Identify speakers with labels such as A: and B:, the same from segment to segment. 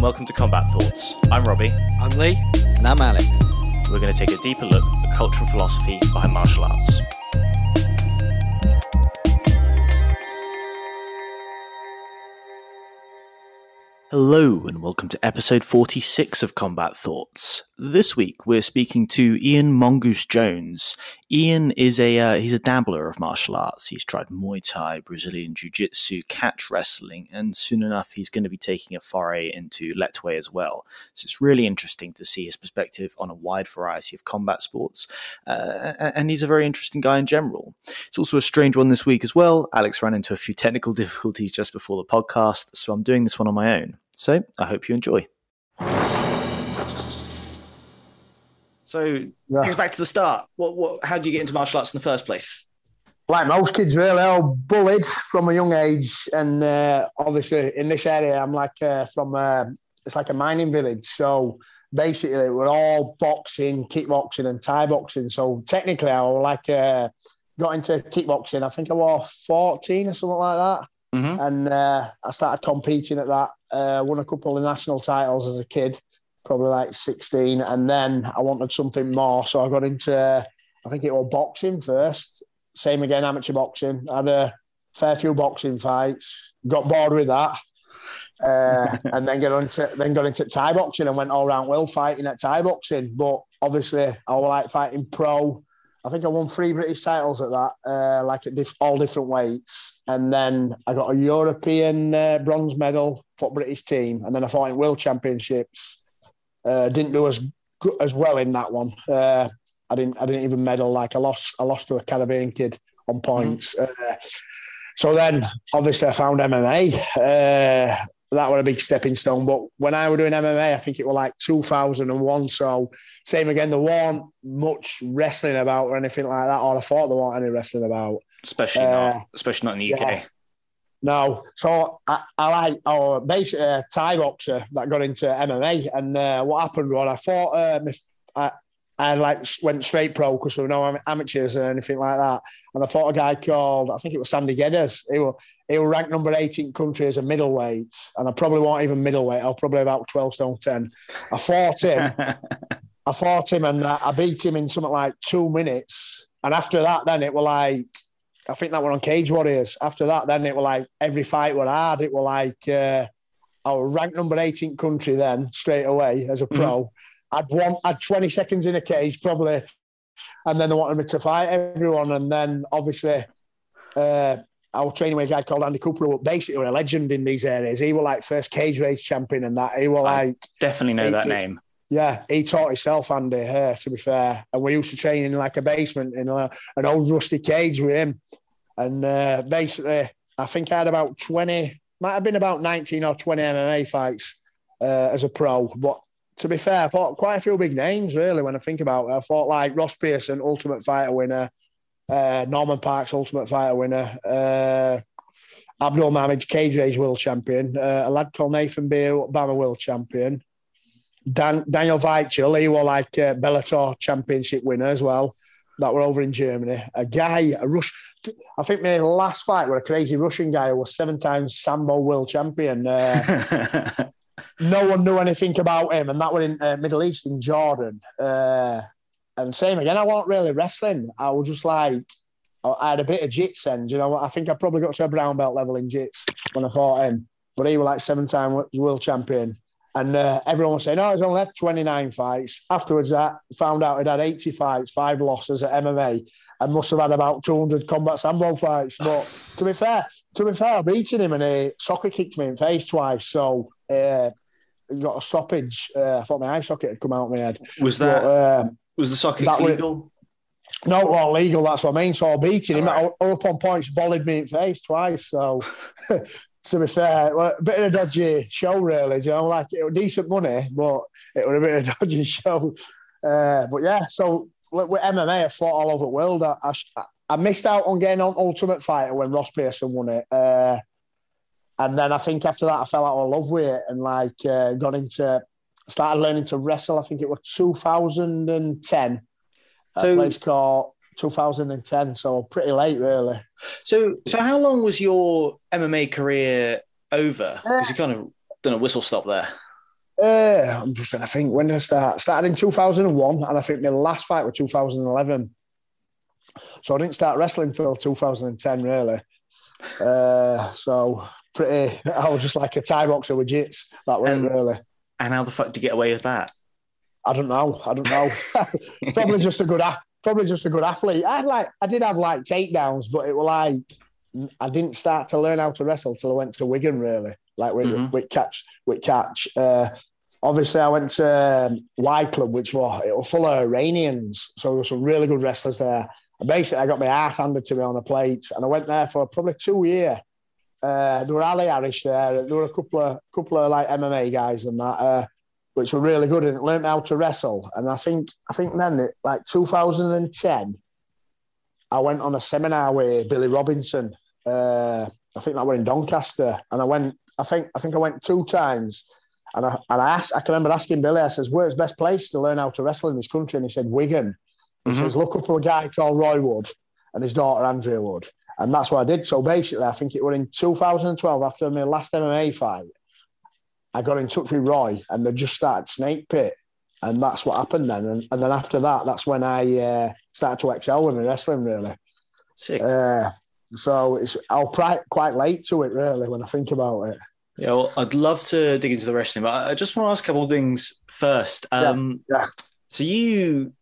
A: and welcome to Combat Thoughts. I'm Robbie.
B: I'm Lee.
C: And I'm Alex.
A: We're going to take a deeper look at the culture and philosophy behind martial arts. Hello, and welcome to episode 46 of Combat Thoughts. This week, we're speaking to Ian Mongoose Jones. Ian is a uh, he's a dabbler of martial arts. He's tried Muay Thai, Brazilian Jiu Jitsu, catch wrestling, and soon enough, he's going to be taking a foray into Lethwei as well. So it's really interesting to see his perspective on a wide variety of combat sports, uh, and he's a very interesting guy in general. It's also a strange one this week as well. Alex ran into a few technical difficulties just before the podcast, so I'm doing this one on my own. So I hope you enjoy. So, yeah. take back to the start. What, what, how do you get into martial arts in the first place?
B: Like most kids, really, I was bullied from a young age, and uh, obviously in this area, I'm like uh, from uh, it's like a mining village. So basically, we're all boxing, kickboxing, and Thai boxing. So technically, I was like uh, got into kickboxing. I think I was 14 or something like that. Mm-hmm. And uh, I started competing at that. Uh, won a couple of national titles as a kid, probably like 16. And then I wanted something more. So I got into, I think it was boxing first. Same again, amateur boxing. I had a fair few boxing fights. Got bored with that. Uh, and then got into then got into Thai boxing and went all around world fighting at Thai boxing. But obviously, I was like fighting pro I think I won three British titles at that, uh, like at diff- all different weights. And then I got a European uh, bronze medal for British team. And then I fought in World Championships. Uh, didn't do as as well in that one. Uh, I didn't. I didn't even medal. Like I lost. I lost to a Caribbean kid on points. Mm-hmm. so then, obviously, I found MMA. Uh, that was a big stepping stone. But when I was doing MMA, I think it was like 2001. So same again, there weren't much wrestling about or anything like that. Or I thought there weren't any wrestling about.
A: Especially uh, not, especially not in the UK. Yeah.
B: No, so I, I like, or basically a Thai boxer that got into MMA, and uh, what happened was I thought uh, I, I like went straight pro because there were no amateurs or anything like that. And I fought a guy called I think it was Sandy Geddes. He was he was ranked number 18 country as a middleweight, and I probably weren't even middleweight. I was probably about 12 stone 10. I fought him. I fought him and I beat him in something like two minutes. And after that, then it was like I think that were on Cage Warriors. After that, then it was like every fight were hard. It was like uh, I was ranked number 18 country then straight away as a pro. Mm-hmm I'd want I'd 20 seconds in a cage probably, and then they wanted me to fight everyone, and then obviously. Uh, I was training with a guy called Andy Cooper, who basically was a legend in these areas. He was like first Cage Rage champion and that. He was like
A: definitely know he, that name.
B: Yeah, he taught himself Andy here, to be fair. And we used to train in like a basement in a, an old rusty cage with him. And uh, basically, I think I had about 20, might have been about 19 or 20 MMA fights uh, as a pro. But to be fair, I thought quite a few big names really when I think about it. I thought like Ross Pearson, Ultimate Fighter winner, uh, Norman Parks, Ultimate Fighter winner, uh, Abdul Cage Rage World Champion, uh, a lad called Nathan Beer, BAMMA World Champion, Dan, Daniel Weichel, he was like uh, Bellator Championship winner as well. That were over in Germany. A guy, a Rush. I think my last fight were a crazy Russian guy who was seven times Sambo World Champion. Uh, no one knew anything about him, and that was in uh, Middle East in Jordan. Uh, and same again, I wasn't really wrestling. I was just like, I had a bit of jits then. You know, I think I probably got to a brown belt level in jits when I fought him. But he was like seven time world champion. And uh, everyone was saying, oh, he's only had 29 fights. Afterwards, I found out he'd had 80 fights, five losses at MMA, and must have had about 200 combat sambo fights. But to be fair, to be fair, I beaten him and he soccer kicked me in face twice. So uh, got a stoppage. Uh, I thought my eye socket had come out of my head.
A: Was that but, um, was the socket legal?
B: no, well, legal. That's what I mean. So I beating him right. up on points, volleyed me in face twice. So. to be fair, a bit of a dodgy show, really. You know, like it was decent money, but it was a bit of a dodgy show. Uh, but yeah, so with MMA, I fought all over the world. I, I, I, missed out on getting on Ultimate Fighter when Ross Pearson won it. Uh, and then I think after that, I fell out of love with it and like uh, got into, started learning to wrestle. I think it was 2010. So, a place called 2010. So pretty late, really.
A: So, so how long was your MMA career over? Because you kind of done a whistle stop there.
B: Uh, I'm just trying to think. When did I start? Started in 2001, and I think my last fight was 2011. So I didn't start wrestling until 2010, really. Uh, so pretty. I was just like a Thai boxer with jits. That way, really.
A: And how the fuck did you get away with that?
B: I don't know. I don't know. probably just a good. Probably just a good athlete. I had like. I did have like takedowns, but it was like I didn't start to learn how to wrestle till I went to Wigan. Really, like with, mm-hmm. with catch. With catch. Uh, obviously, I went to um, Y Club, which was it was full of Iranians, so there were some really good wrestlers there. And basically, I got my ass handed to me on a plate, and I went there for probably two years. Uh, there were Ali Arish there. There were a couple of couple of like MMA guys and that, uh, which were really good and learned how to wrestle. And I think I think then it, like 2010, I went on a seminar with Billy Robinson. Uh, I think that were in Doncaster, and I went. I think I think I went two times. And I, and I asked, I can remember asking Billy, I says, where's best place to learn how to wrestle in this country? And he said, Wigan. He mm-hmm. says, look up a guy called Roy Wood and his daughter Andrea Wood. And that's what I did. So basically, I think it was in 2012, after my last MMA fight, I got in touch with Roy and they just started Snake Pit. And that's what happened then. And, and then after that, that's when I uh, started to excel in wrestling, really.
A: Sick.
B: Uh, so it's I'll quite quite late to it, really, when I think about it.
A: Yeah, well, I'd love to dig into the wrestling, but I just want to ask a couple of things first. Um,
B: yeah, yeah.
A: So you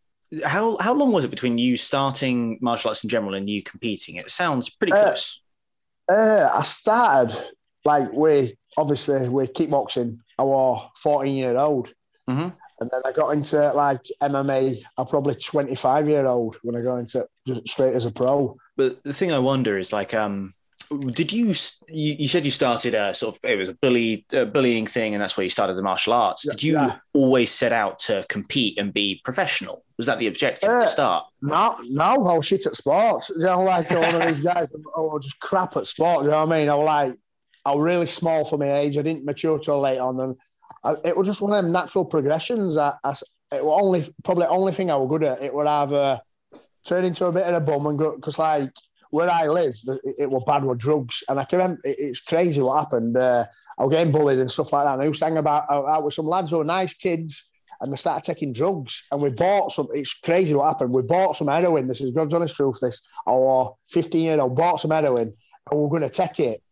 A: how how long was it between you starting martial arts in general and you competing? It sounds pretty uh, close.
B: Uh, uh, I started like we obviously with kickboxing. I was fourteen year old,
A: mm-hmm.
B: and then I got into like MMA. I'm probably twenty five year old when I got into just straight as a pro.
A: But the thing I wonder is like um did you, you, you said you started a sort of it was a bully a bullying thing and that's where you started the martial arts did you yeah. always set out to compete and be professional was that the objective uh, at the start
B: no no I was shit at sports you know like one of these guys I was just crap at sport you know what I mean I was like I was really small for my age I didn't mature till late on and I, it was just one of them natural progressions I, I, it was only probably only thing I was good at it would either turn into a bit of a bum and go because like where I live, it, it was bad with drugs, and I can remember it, it's crazy what happened. Uh, I was getting bullied and stuff like that. And I used to hang about out with some lads who were nice kids, and they started taking drugs. And we bought some. It's crazy what happened. We bought some heroin. This is God's honest truth. This our 15 year old bought some heroin, and we are going to take it.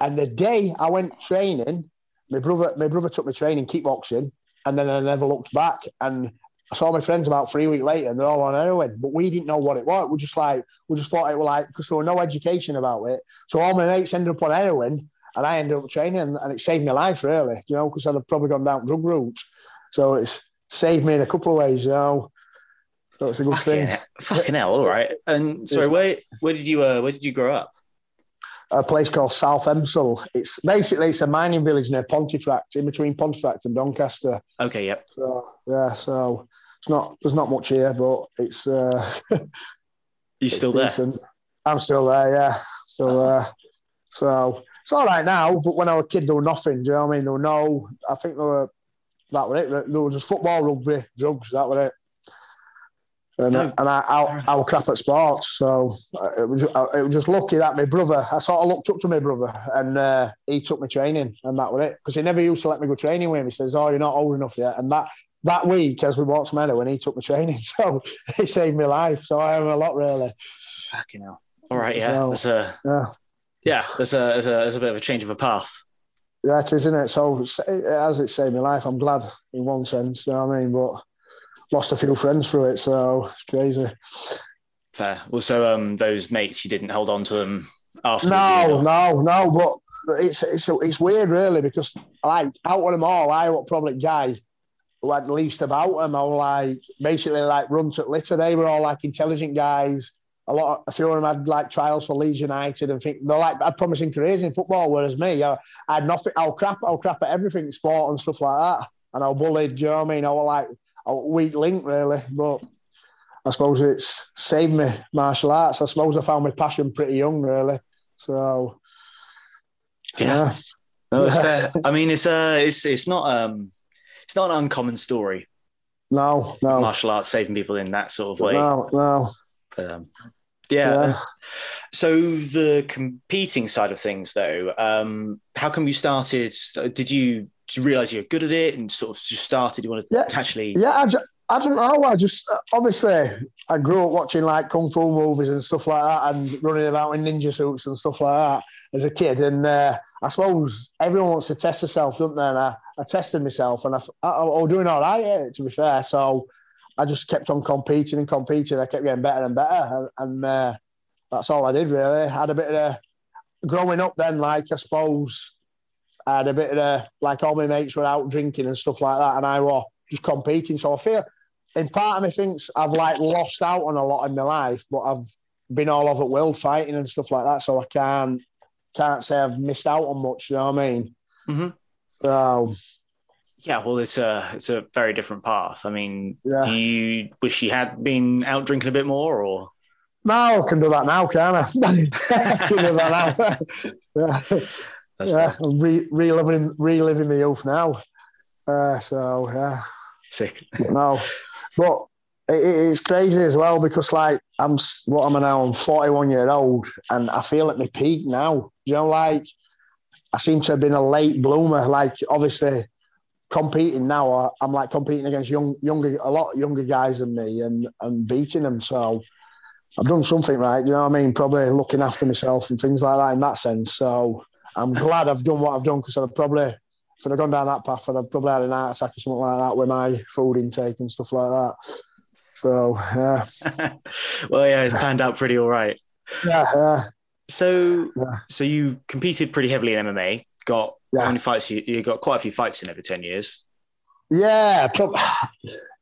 B: And the day I went training, my brother, my brother took me training kickboxing, and then I never looked back. And I saw my friends about three weeks later and they're all on heroin, but we didn't know what it was. We just like, we just thought it was like, because there was no education about it. So all my mates ended up on heroin and I ended up training and it saved my life really, you know, because I'd have probably gone down drug routes. So it's saved me in a couple of ways, you know. So it's a good fucking thing.
A: Hell. Fucking hell, all right. And sorry, where where did you uh, where did you grow up?
B: A place called South Elmsall. It's basically it's a mining village near Pontefract, in between Pontefract and Doncaster.
A: Okay, yep.
B: So yeah, so it's not there's not much here, but it's. Uh,
A: you still there?
B: I'm still there. Yeah. So oh. uh, so it's all right now. But when I was a kid, there were nothing. Do you know what I mean? There were no. I think there were. That was it. There was just football, rugby, drugs. That was it. And, no, and I, I, crap at sports, so it was it was just lucky that my brother. I sort of looked up to my brother, and uh, he took me training, and that was it. Because he never used to let me go training with him. He says, "Oh, you're not old enough yet," and that that week as we walked Meadow when he took me training. So he saved my life. So I am a lot really.
A: Fucking hell. All right, yeah. So, there's a yeah. Yeah, there's a, there's a there's a bit of a change of a path.
B: That is, isn't it? So as it saved my life, I'm glad in one sense, you know what I mean? But lost a few friends through it, so it's crazy.
A: Fair. Well, so um, those mates, you didn't hold on to them after?
B: No, no, no. But it's it's it's weird, really, because like out of them all, I was probably guy who had least about them. I was like basically like run to litter. They were all like intelligent guys. A lot, of, a few of them had like trials for Leeds United and think they're like had promising careers in football. Whereas me, I, I had nothing. I'll crap. I'll crap at everything, sport and stuff like that. And I was bullied. Do you know what I mean? I was like a weak link really, but. I suppose it's saved me martial arts. I suppose I found my passion pretty young, really. So,
A: yeah, yeah. no, it's fair. I mean, it's uh, it's it's not um, it's not an uncommon story.
B: No, no.
A: Martial arts saving people in that sort of way.
B: No, no.
A: But, um, yeah. yeah. So the competing side of things, though, um, how come you started? Did you, you realize you're good at it and sort of just started? You
B: Yeah.
A: to actually?
B: Yeah, I, ju- I don't know. I just obviously I grew up watching like kung fu movies and stuff like that, and running about in ninja suits and stuff like that as a kid. And uh, I suppose everyone wants to test themselves, don't they? And I, I tested myself, and I, I, I was doing all right. To be fair, so I just kept on competing and competing. I kept getting better and better, and, and uh, that's all I did really. I had a bit of a growing up then, like I suppose. I had a bit of a, like all my mates were out drinking and stuff like that, and I was just competing. So I feel, in part of me thinks I've like lost out on a lot in my life, but I've been all over the world fighting and stuff like that. So I can't can't say I've missed out on much. You know what I mean?
A: Mhm.
B: So
A: Yeah, well, it's a it's a very different path. I mean,
B: Yeah.
A: do you wish you had been out drinking a bit more, or
B: now I can do that now, can I? I can do that now. yeah,
A: that's
B: yeah. I'm re- reliving reliving the youth now. Uh, so yeah.
A: sick?
B: no, but it, it- it's crazy as well because like I'm what am I now? I'm 41 year old and I feel at my peak now. You know, like I seem to have been a late bloomer. Like obviously competing now, I'm like competing against young, younger, a lot younger guys than me and and beating them. So I've done something right. You know what I mean? Probably looking after myself and things like that in that sense. So I'm glad I've done what I've done because I've probably if I'd have gone down that path, I'd have probably had an heart attack or something like that with my food intake and stuff like that. So yeah,
A: well, yeah, it's panned out pretty all right.
B: yeah, yeah.
A: So,
B: Yeah.
A: so you competed pretty heavily in MMA. Got
B: Yeah.
A: how many fights? You, you got quite a few fights in over ten years.
B: Yeah, prob-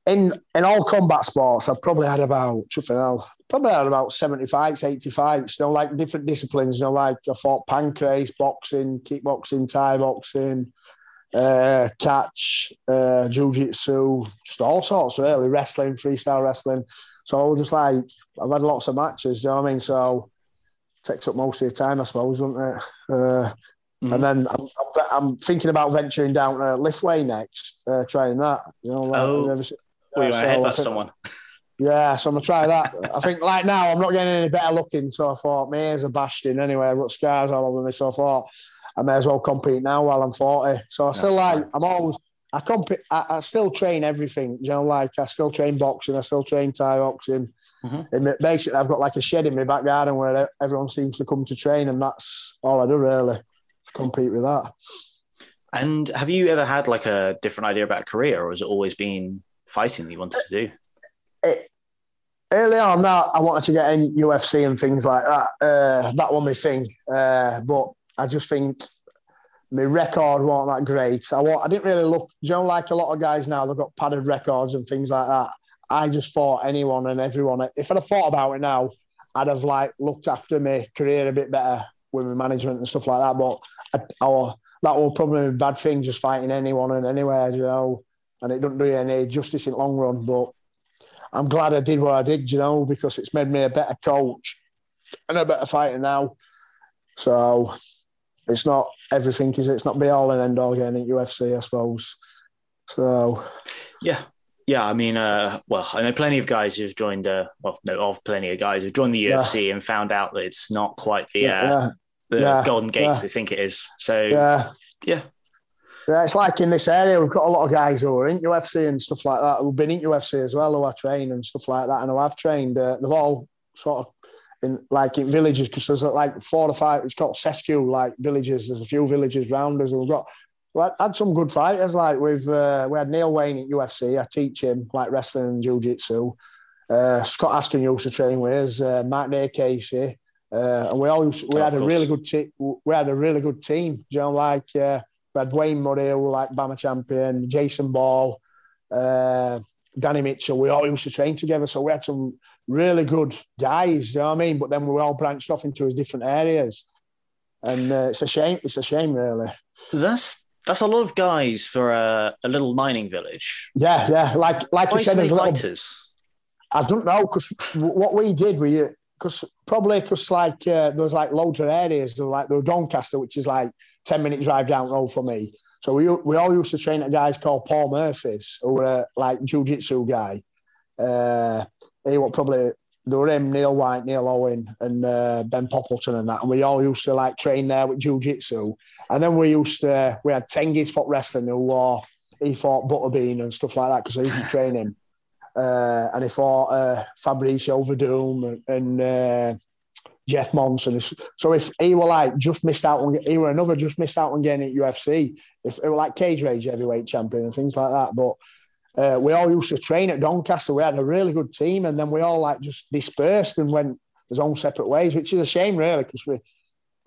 B: in in all combat sports, I've probably had about something else. Probably had about seventy fights, eighty fights. You know, like different disciplines. You know, like I fought pancrase, boxing, kickboxing, Thai boxing, uh, catch, uh, jiu-jitsu, just all sorts. Really, wrestling, freestyle wrestling. So just like I've had lots of matches. You know what I mean? So takes up most of your time, I suppose, doesn't it? Uh,
A: Mhm.
B: and then I'm, I'm, I'm thinking about venturing down to Lethwei next, uh, trying that. You know, like,
A: Oh.
B: I've never seen-
A: Well, you
B: so
A: headbutt someone?
B: Yeah, so I'm gonna try that. I think like now I'm not getting any better looking, so I thought my ears are bashed in anyway. I've got scars all over me, so I thought I may as well compete now while I'm 40. So I still
A: That's
B: like. I'm always I compete. I, I still train everything. You know, like I still train boxing. I still train Thai boxing.
A: Mhm.
B: And basically, I've got like a shed in my back garden where everyone seems to come to train, and that's all I do really. Just compete with that.
A: And have you ever had like a different idea about a career, or has it always been fighting that you wanted to do?
B: it, early on that I wanted to get in UFC and things like that. Uh, that was my thing. Uh, but I just think my record wasn't that great. I I didn't really look, you know, like a lot of guys now, they've got padded records and things like that. I just fought anyone and everyone. If I'd have thought about it now, I'd have like looked after my career a bit better with my management and stuff like that. But I, I, that was probably be a bad thing, just fighting anyone and anywhere, you know, and it doesn't do you any justice in the long run. But I'm glad I did what I did, you know, because it's made me a better coach and a better fighter now. So it's not everything, is it? It's not be all and end all getting at UFC, I suppose. So
A: Yeah. Yeah, I mean, uh, well, I know plenty of guys who've joined, uh, well, no, of plenty of guys who've joined the
B: Yeah.
A: UFC and found out that it's not quite the, uh,
B: yeah,
A: the
B: yeah,
A: golden gates
B: yeah.
A: they think it is. So,
B: yeah.
A: yeah.
B: Yeah, it's like in this area, we've got a lot of guys who are in UFC and stuff like that, who've been in UFC as well, who I train and stuff like that, and who I've trained. Uh, they've all sort of in like in villages because there's like four or five. It's called Sescu, like villages. There's a few villages round us, and we've got. We had- some good fighters. Like we've uh, we had Neil Wain at UFC. I teach him like wrestling and jiu-jitsu. Uh, Scott Askham used to train with us. Uh, Matt Day Casey. Uh, and we all we
A: Oh,
B: had a really good team. We had a really good team. You know, like uh, we had Wayne Murray, who like BAMMA champion, Jason Ball, uh, Danny Mitchell. We all used to train together, so we had some really good guys. You know what I mean? But then we all branched off into his different areas, and uh, it's a shame. It's a shame, really.
A: That's that's a lot of guys for a, a little mining village.
B: Yeah, yeah. Like like
A: Why
B: you said, there's
A: fighters?
B: I don't know because what we did, we because probably because like uh, there was like loads of areas. There were like there was Doncaster, which is like ten minute drive down road for me. So we we all used to train at guys called Paul Murphy's, who were like jiu-jitsu guy. Uh, he was probably there were him, Neil White, Neil Owen, and uh, Ben Poppleton and that. And we all used to like train there with jiu-jitsu. And then we used to, we had Tengiz fought wrestling who wore, he fought Butterbean and stuff like that because I used to train him. Uh, and he fought uh, Fabricio Werdum and, and uh, Jeff Monson. So if he were like just missed out on, he were another just missed out on getting at UFC. If it were like cage rage heavyweight champion and things like that. But uh, we all used to train at Doncaster. We had a really good team, and then we all like just dispersed and went his own separate ways, which is a shame, really, because we,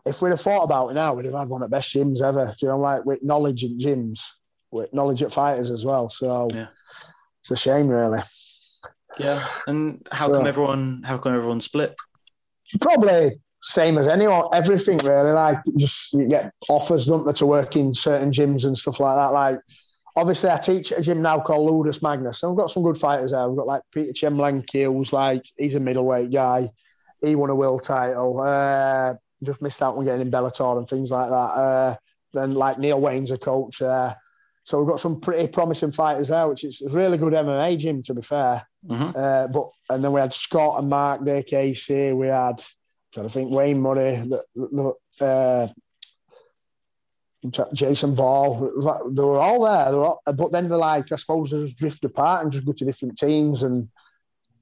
B: if we'd have thought about it now, we'd have had one of the best gyms ever. Do you know, like with knowledge at gyms, with knowledge at fighters as well. So yeah. it's a shame, really.
A: Yeah, and how so, come everyone? How come everyone split?
B: Probably same as anyone. Everything really. Like just you get offers, don't they, to work in certain gyms and stuff like that. Like obviously I teach at a gym now called Ludus Magnus, and we've got some good fighters there. We've got like Peter Chemlenki, who's like he's a middleweight guy. He won a world title. Uh, just missed out on getting in Bellator and things like that. Uh, then like Neil Wain's a coach there. So we've got some pretty promising fighters there, which is really good MMA gym to be fair. Mm-hmm. Uh, but and then we had Scott and Mark DKC. We had I'm trying to think Wayne Murray, the, the, uh, Jason Ball. They were all there. Were all, but then they're like, I suppose they just drift apart and just go to different teams. And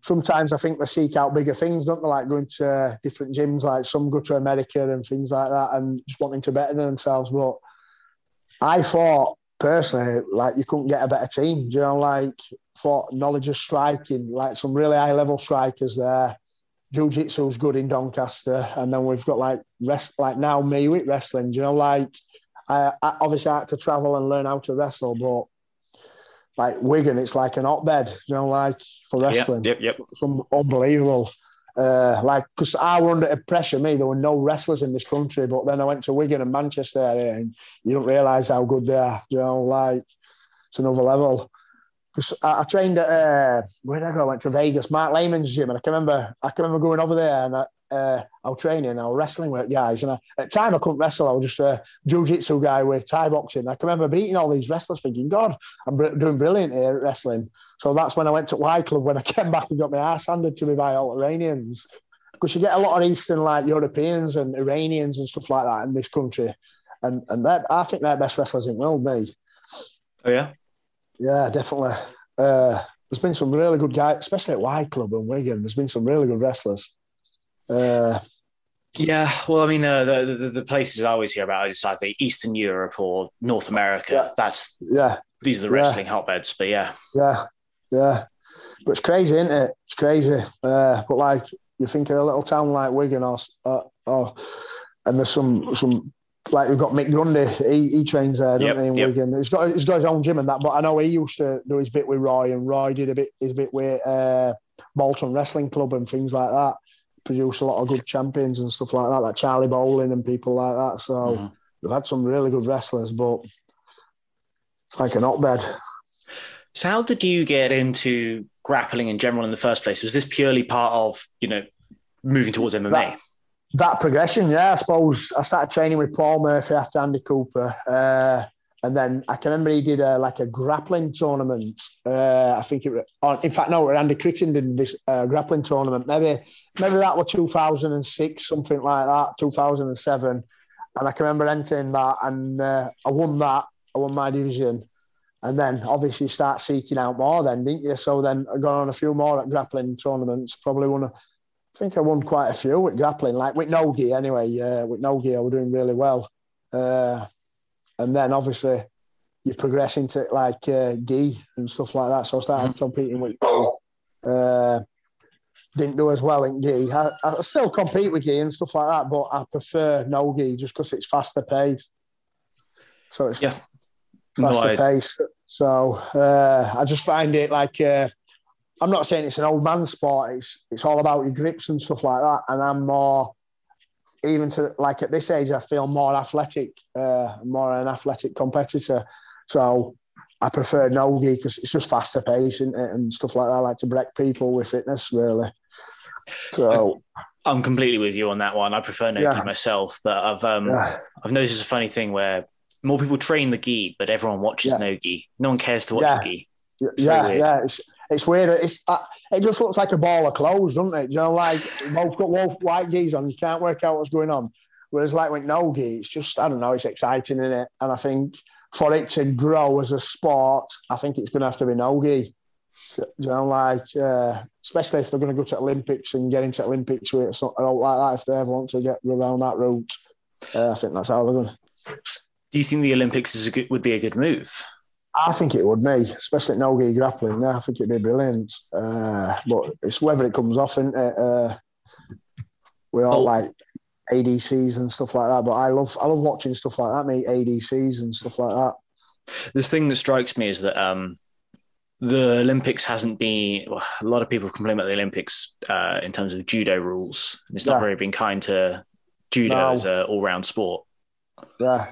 B: sometimes I think they seek out bigger things, don't they? Like going to different gyms, like some go to America and things like that, and just wanting to better themselves. But I thought personally, like you couldn't get a better team. Do you know, like for knowledge of striking, like some really high level strikers there. Jiu-Jitsu's good in Doncaster, and then we've got like rest, like now me with wrestling. Do you know, like I, I obviously I had to travel and learn how to wrestle, but like Wigan, it's like an hotbed, you know, like for wrestling.
A: Yep, yep, yep.
B: Some unbelievable. Uh, like, because I were under pressure, me, there were no wrestlers in this country, but then I went to Wigan and Manchester and you don't realise how good they are, you know, like it's another level. Because I, I, trained at, uh, where did I go? I went to Vegas, Marc Laimon's gym, and I can remember, I can remember going over there and I, uh, I was training, I was wrestling with guys, and I, at the time I couldn't wrestle. I was just a jiu-jitsu guy with Thai boxing. I can remember beating all these wrestlers, thinking, "God, I'm doing brilliant here at wrestling." So that's when I went to Y Club. When I came back and got my ass handed to me by all Iranians, because you get a lot of Eastern like Europeans and Iranians and stuff like that in this country, and and that I think they're best wrestlers in the world. Me.
A: Oh yeah.
B: Yeah, definitely. Uh, there's been some really good guys, especially at Y Club and Wigan. There's been some really good wrestlers. Uh,
A: yeah, well, I mean, uh, the, the, the places I always hear about is either Eastern Europe or North America.
B: Yeah.
A: That's
B: yeah.
A: These are the wrestling yeah. hotbeds, but yeah,
B: yeah, yeah. But it's crazy, isn't it? It's crazy. Uh, but like you think of a little town like Wigan or, or, or and there's some some like you've got Mick Grundy. He, he trains there, doesn't yep, he, yep. Wigan? He's got he's got his own gym and that. But I know he used to do his bit with Roy, and Roy did a bit his bit with uh, Bolton Wrestling Club and things like that produce a lot of good champions and stuff like that, like Charlie Bowling and people like that. So mm-hmm. they've had some really good wrestlers, but it's like an hotbed.
A: So how did you get into grappling in general in the first place? Was this purely part of, you know, moving towards MMA?
B: That, that progression, yeah. I suppose I started training with Paul Murphy after Andy Cooper. Uh, and then I can remember he did a, like a grappling tournament. Uh, I think it, was, in fact, no, Andy Critton did this uh, grappling tournament. Maybe, maybe that was 2006, something like that, 2007. And I can remember entering that, and uh, I won that. I won my division, and then obviously start seeking out more. Then didn't you? So then I got on a few more grappling tournaments. Probably won. A, I think I won quite a few with grappling, like with nogi anyway. Uh, with nogi, I was doing really well. Uh, and then obviously you progress into like uh, gi and stuff like that. So I started mm-hmm. competing with uh, didn't do as well in gi. I, I, still compete with gi and stuff like that, but I prefer no gi just because it's faster paced. So it's
A: yeah.
B: faster no, paced. So uh, I just find it like uh, I'm not saying it's an old man sport. It's it's all about your grips and stuff like that. And I'm more even to like at this age, I feel more athletic, uh, more an athletic competitor. So I prefer nogi because it's just faster pace and, and stuff like that. I like to break people with fitness, really. So
A: I'm completely with you on that one. I prefer nogi yeah. myself, but I've um, yeah. I've noticed a funny thing where more people train the gi, but everyone watches yeah. nogi. No one cares to watch the gi.
B: It's yeah, yeah. It's, it's weird. It's uh, it just looks like a ball of clothes, doesn't it? You know, like both got white geese on, you can't work out what's going on. Whereas like with no gi, it's just I don't know, it's exciting in it, and I think for it to grow as a sport, I think it's going to have to be no gi. You know, like uh, especially if they're going to go to Olympics and get into Olympics with it, something like that. If they ever want to get around that route, uh, I think that's how they're going.
A: Do you think the Olympics is a good, would be a good move?
B: I think it would me, especially no gi grappling. I think it'd be brilliant. Uh, but it's whether it comes off, isn't it? Uh, we all oh. like ADCs and stuff like that. But I love I love watching stuff like that, mate. ADCs and stuff like that.
A: This thing that strikes me is that um, the Olympics hasn't been. Well, a lot of people complain about the Olympics uh, in terms of judo rules. It's not yeah. very been kind to judo no. as an all round sport.
B: Yeah,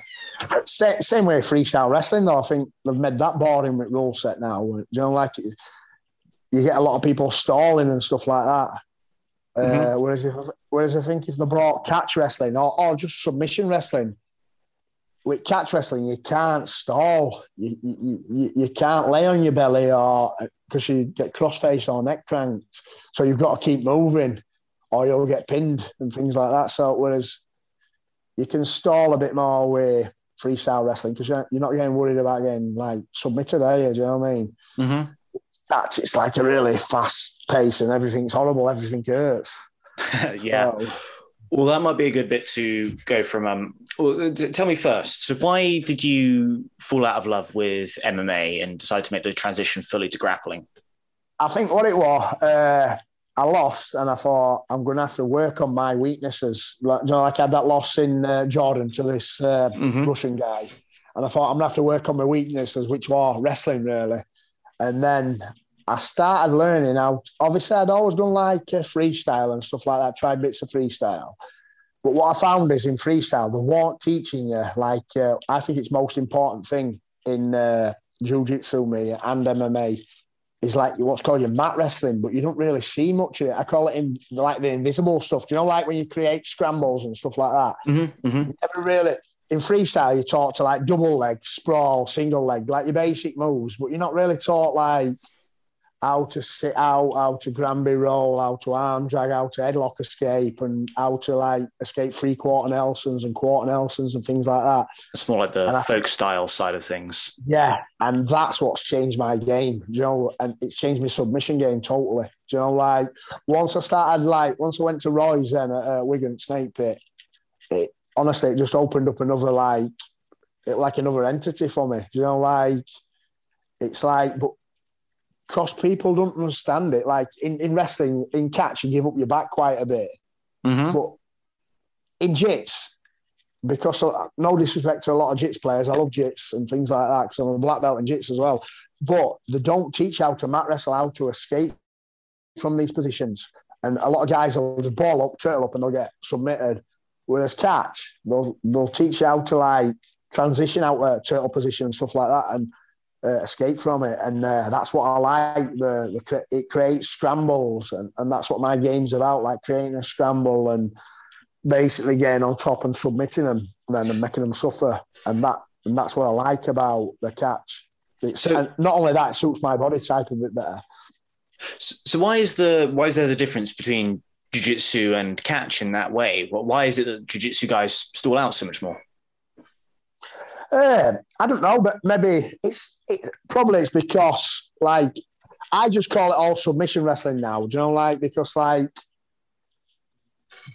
B: same, same way freestyle wrestling, though. I think they've made that boring with rule set now. Do You know, like you get a lot of people stalling and stuff like that. Uh, mm-hmm. whereas if whereas I think if they brought catch wrestling or, or just submission wrestling, with catch wrestling you can't stall, you you, you, you can't lay on your belly or because you get cross face or neck cranked, so you've got to keep moving or you'll get pinned and things like that. So whereas you can stall a bit more with freestyle wrestling because you're, not getting worried about getting like submitted, are you? Do you know what I mean? Mm-hmm. That's it's like a really fast pace and everything's horrible. Everything hurts.
A: yeah. So, well, that might be a good bit to go from. Um, well, tell me first. So, why did you fall out of love with MMA and decide to make the transition fully to grappling?
B: I think what it was, uh, I lost, and I thought I'm going to have to work on my weaknesses. Like, you know, like I had that loss in uh, Jordan to this uh, mm-hmm. Russian guy, and I thought I'm going to have to work on my weaknesses, which were wrestling really. And then I started learning how. Obviously, I'd always done like uh, freestyle and stuff like that. Tried bits of freestyle, but what I found is in freestyle they weren't teaching you like uh, I think it's most important thing in uh, jiu-jitsu me and MMA is like what's called your mat wrestling, but you don't really see much of it. I call it in like the invisible stuff. Do you know, like when you create scrambles and stuff like that? Mm-hmm, mm-hmm. never really in freestyle you talk to like double leg, sprawl, single leg, like your basic moves, but you're not really taught like how to sit out, how to Granby roll, how to arm drag, how to headlock escape, and how to like escape three quarter Nelsons and quarter Nelsons and things like that.
A: It's more like the and folk I, style side of things.
B: Yeah, and that's what's changed my game. you know, and it's changed my submission game totally. Do you know, like once I started, like once I went to Roy's then at uh, Wigan Snake Pit, it honestly it just opened up another like, it, like another entity for me. Do you know, like it's like, but because people don't understand it. Like in, in wrestling, in catch, you give up your back quite a bit. Mm-hmm. But in jits, because of, no disrespect to a lot of jits players, I love jits and things like that because I'm a black belt in jits as well. But they don't teach how to mat wrestle, how to escape from these positions. And a lot of guys will just ball up, turtle up, and they'll get submitted. Whereas catch, they'll they'll teach you how to like transition out a turtle position and stuff like that. And uh, escape from it, and uh, that's what I like. The, the it creates scrambles, and, and that's what my game's about, like creating a scramble and basically getting on top and submitting them, then and making them suffer, and that and that's what I like about the catch. It's, so, and not only that, it suits my body type a bit better.
A: So why is the why is there the difference between jiu-jitsu and catch in that way? Why is it that jiu-jitsu guys stall out so much more?
B: Uh, I don't know, but maybe it's it, probably it's because like I just call it all submission wrestling now. Do you know, like because like,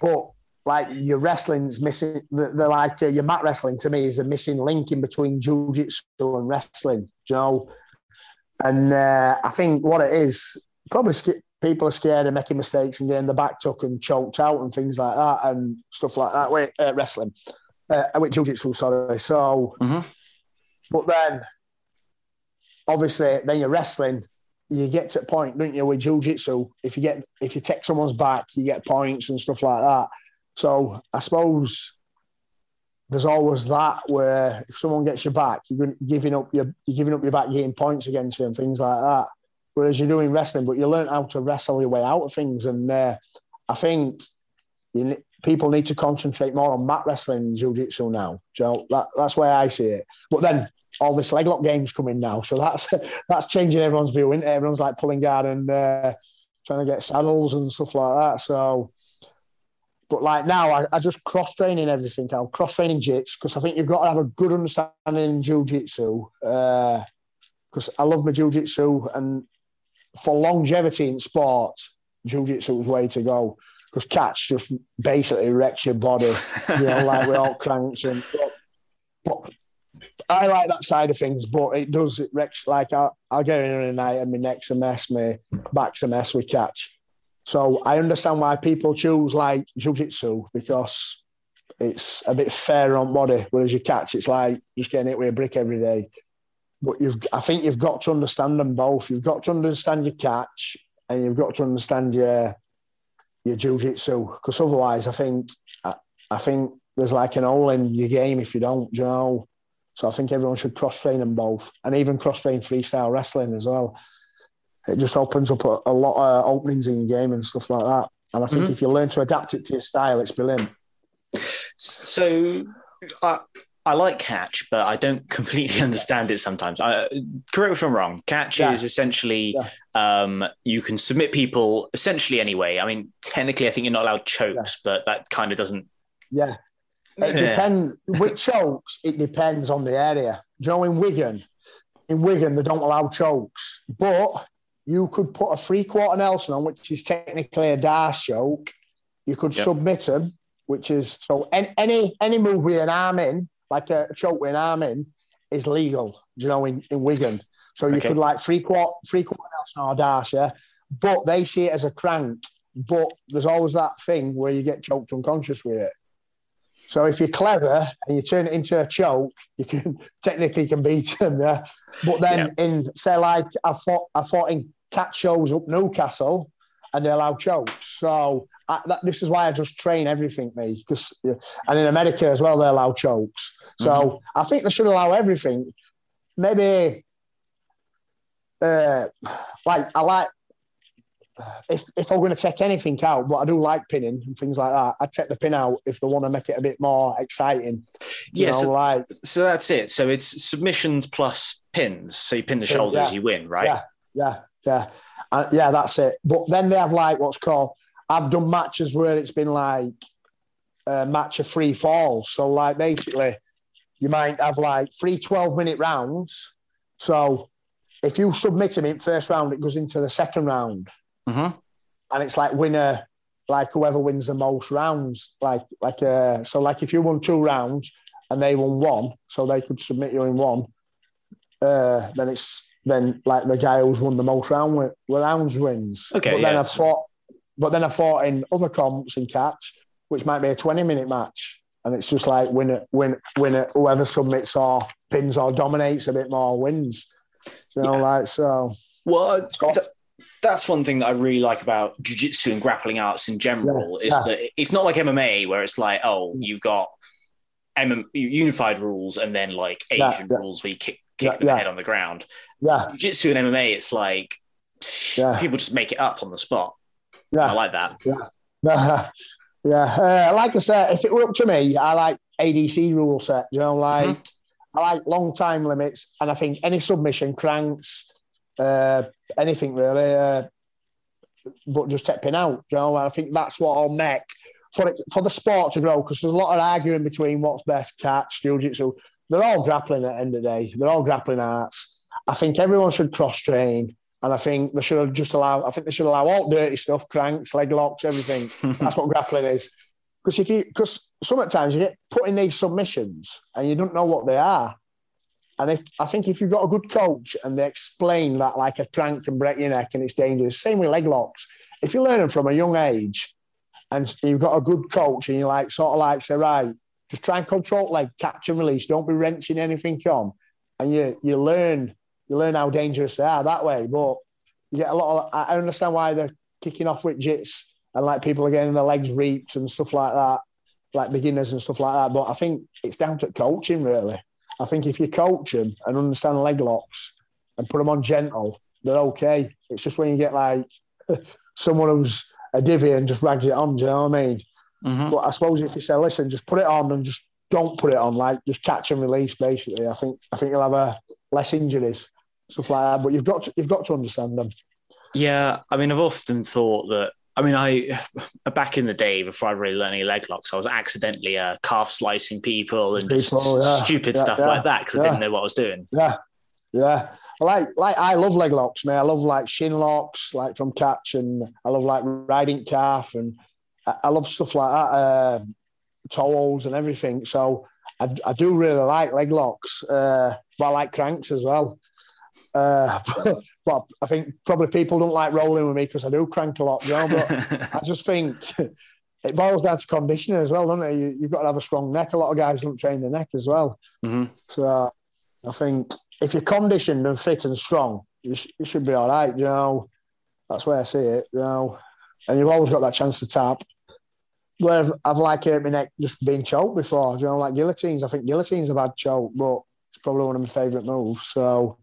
B: but like your wrestling's missing. The, the like uh, your mat wrestling to me is the missing link in between jiu-jitsu and wrestling. Do you know, and uh, I think what it is probably people are scared of making mistakes and getting the back tuck and choked out and things like that and stuff like that. Wait, uh, wrestling uh, with jiu-jitsu, sorry. So, mm-hmm. but then obviously then you're wrestling, you get to a point, don't you, with jiu-jitsu, if you get if you take someone's back, you get points and stuff like that. So I suppose there's always that where if someone gets your back, you're giving up your you're giving up your back, getting points against you and things like that. Whereas you're doing wrestling, but you learn how to wrestle your way out of things. And uh, I think you, people need to concentrate more on mat wrestling and jiu-jitsu now. So that, that's why I see it. But then all this leg lock games coming now, so that's that's changing everyone's view. It? Everyone's like pulling guard and uh, trying to get saddles and stuff like that. So, but like now, I, I just cross training everything. I'm cross training jits because I think you've got to have a good understanding in jiu-jitsu. Because uh, I love my jiu-jitsu, and for longevity in sports, jiu-jitsu is way to go. Because catch just basically wrecks your body, you know, like we're all cranks and. But, but I like that side of things, but it does it wrecks like I, I'll get in a night and my neck's a mess, my back's a mess with catch. So I understand why people choose like jiu-jitsu because it's a bit fairer on body, whereas you catch, it's like just getting it with a brick every day. But you've, I think you've got to understand them both. You've got to understand your catch, and you've got to understand your your jiu-jitsu, because otherwise, I think I, I think there's like an hole in your game if you don't. You know, so I think everyone should cross train them both, and even cross train freestyle wrestling as well. It just opens up a, a lot of openings in your game and stuff like that. And I think mm-hmm. if you learn to adapt it to your style, it's brilliant.
A: So, I, I like catch, but I don't completely understand it sometimes. I, correct me if I'm wrong. Catch yeah. is essentially yeah. um, you can submit people essentially anyway. I mean, technically, I think you're not allowed chokes, yeah. but that kind of doesn't.
B: Yeah, it depends with chokes. It depends on the area. Do you know in Wigan, in Wigan they don't allow chokes, but you could put a three quarter Nelson on, which is technically a D'Arce choke. You could yep. submit them, which is so any any move with an arm in, like a choke with an arm in, is legal. You know in, in Wigan? So you okay. could like three quarter three quarter Nelson D'Arce, yeah. But they see it as a crank. But there's always that thing where you get choked unconscious with it. So if you're clever and you turn it into a choke, you can technically can beat them. Yeah. But then yeah. in say like I fought I fought in cat shows up Newcastle and they allow chokes. So I, that, this is why I just train everything me because and in America as well they allow chokes. So mm-hmm. I think they should allow everything. Maybe uh, like I like if if I'm going to take anything out, but I do like pinning and things like that, I'd take the pin out if they want to make it a bit more exciting.
A: Yeah, so, like, so that's it. So it's submissions plus pins. So you pin the shoulders, yeah, you win, right?
B: Yeah, yeah, yeah, uh, yeah. That's it. But then they have like what's called. I've done matches where it's been like a match of free falls. So like basically, you might have like three 12 minute rounds. So if you submit him in first round, it goes into the second round.
A: Mm-hmm.
B: And it's like winner, like whoever wins the most rounds. Like like uh, so like if you won two rounds and they won one, so they could submit you in one. Uh, then it's then like the guy who's won the most round rounds wins.
A: Okay.
B: But
A: then
B: I've fought, but then I fought in other comps in catch, which might be a twenty minute match, and it's just like winner, win, winner, whoever submits or pins or dominates a bit more wins. You know, yeah. like so.
A: Well, that's one thing that I really like about jiu-jitsu and grappling arts in general yeah, is yeah. that it's not like MMA where it's like, oh, you've got MM, unified rules and then like Asian rules where you kick kick the head on the ground.
B: Yeah.
A: Jiu-jitsu and MMA, it's like people just make it up on the spot.
B: Yeah.
A: I like that.
B: Yeah. Yeah. Uh, like I said, if it were up to me, I like ADC rule set. You know, like mm-hmm. I like long time limits, and I think any submission cranks uh, anything really, uh, but just pin out. You know, I think that's what I'll make for it, for the sport to grow because there's a lot of arguing between what's best, catch, jiu-jitsu. They're all grappling at the end of the day. They're all grappling arts. I think everyone should cross train. And I think they should just allow. I think they should allow all dirty stuff, cranks, leg locks, everything. That's what grappling is. Because if you, because sometimes you get put in these submissions and you don't know what they are, and if I think if you've got a good coach and they explain that like a crank can break your neck and it's dangerous, same with leg locks. If you learn them from a young age and you've got a good coach and you like sort of like say, right, just try and control leg, catch and release, don't be wrenching anything on. And you you learn you learn how dangerous they are that way. But you get a lot of I understand why they're kicking off with jits and like people are getting their legs reaped and stuff like that, like beginners and stuff like that. But I think it's down to coaching really. I think if you coach them and understand leg locks and put them on gentle, they're okay. It's just when you get like someone who's a divvy and just rags it on, do you know what I mean?
A: Mm-hmm.
B: But I suppose if you say, listen, just put it on and just don't put it on. Like just catch and release. Basically, I think I think you'll have a less injuries, stuff like that. But you've got to, you've got to understand them.
A: Yeah, I mean, I've often thought that. I mean, I back in the day before I really learned any leg locks, I was accidentally uh, calf slicing people and people, just yeah. stupid yeah, stuff yeah, like that because I didn't know what I was doing.
B: Yeah, yeah. Like, like I love leg locks, man. I love like shin locks, like from catch, and I love like riding calf, and I, I love stuff like that, uh, towels and everything. So I, I do really like leg locks, uh, but I like cranks as well. Uh, but I think probably people don't like rolling with me because I do crank a lot, you know. But I just think it boils down to conditioning as well, doesn't it? You, have got to have a strong neck. A lot of guys don't train the neck as well. Mm-hmm. So I think if you're conditioned and fit and strong, you, sh- you should be all right. You know, that's where I see it. You know, and you've always got that chance to tap. Where I've, I've like hurt my neck just being choked before. You know, like guillotines. I think guillotines have had choke, but it's probably one of my favourite moves. So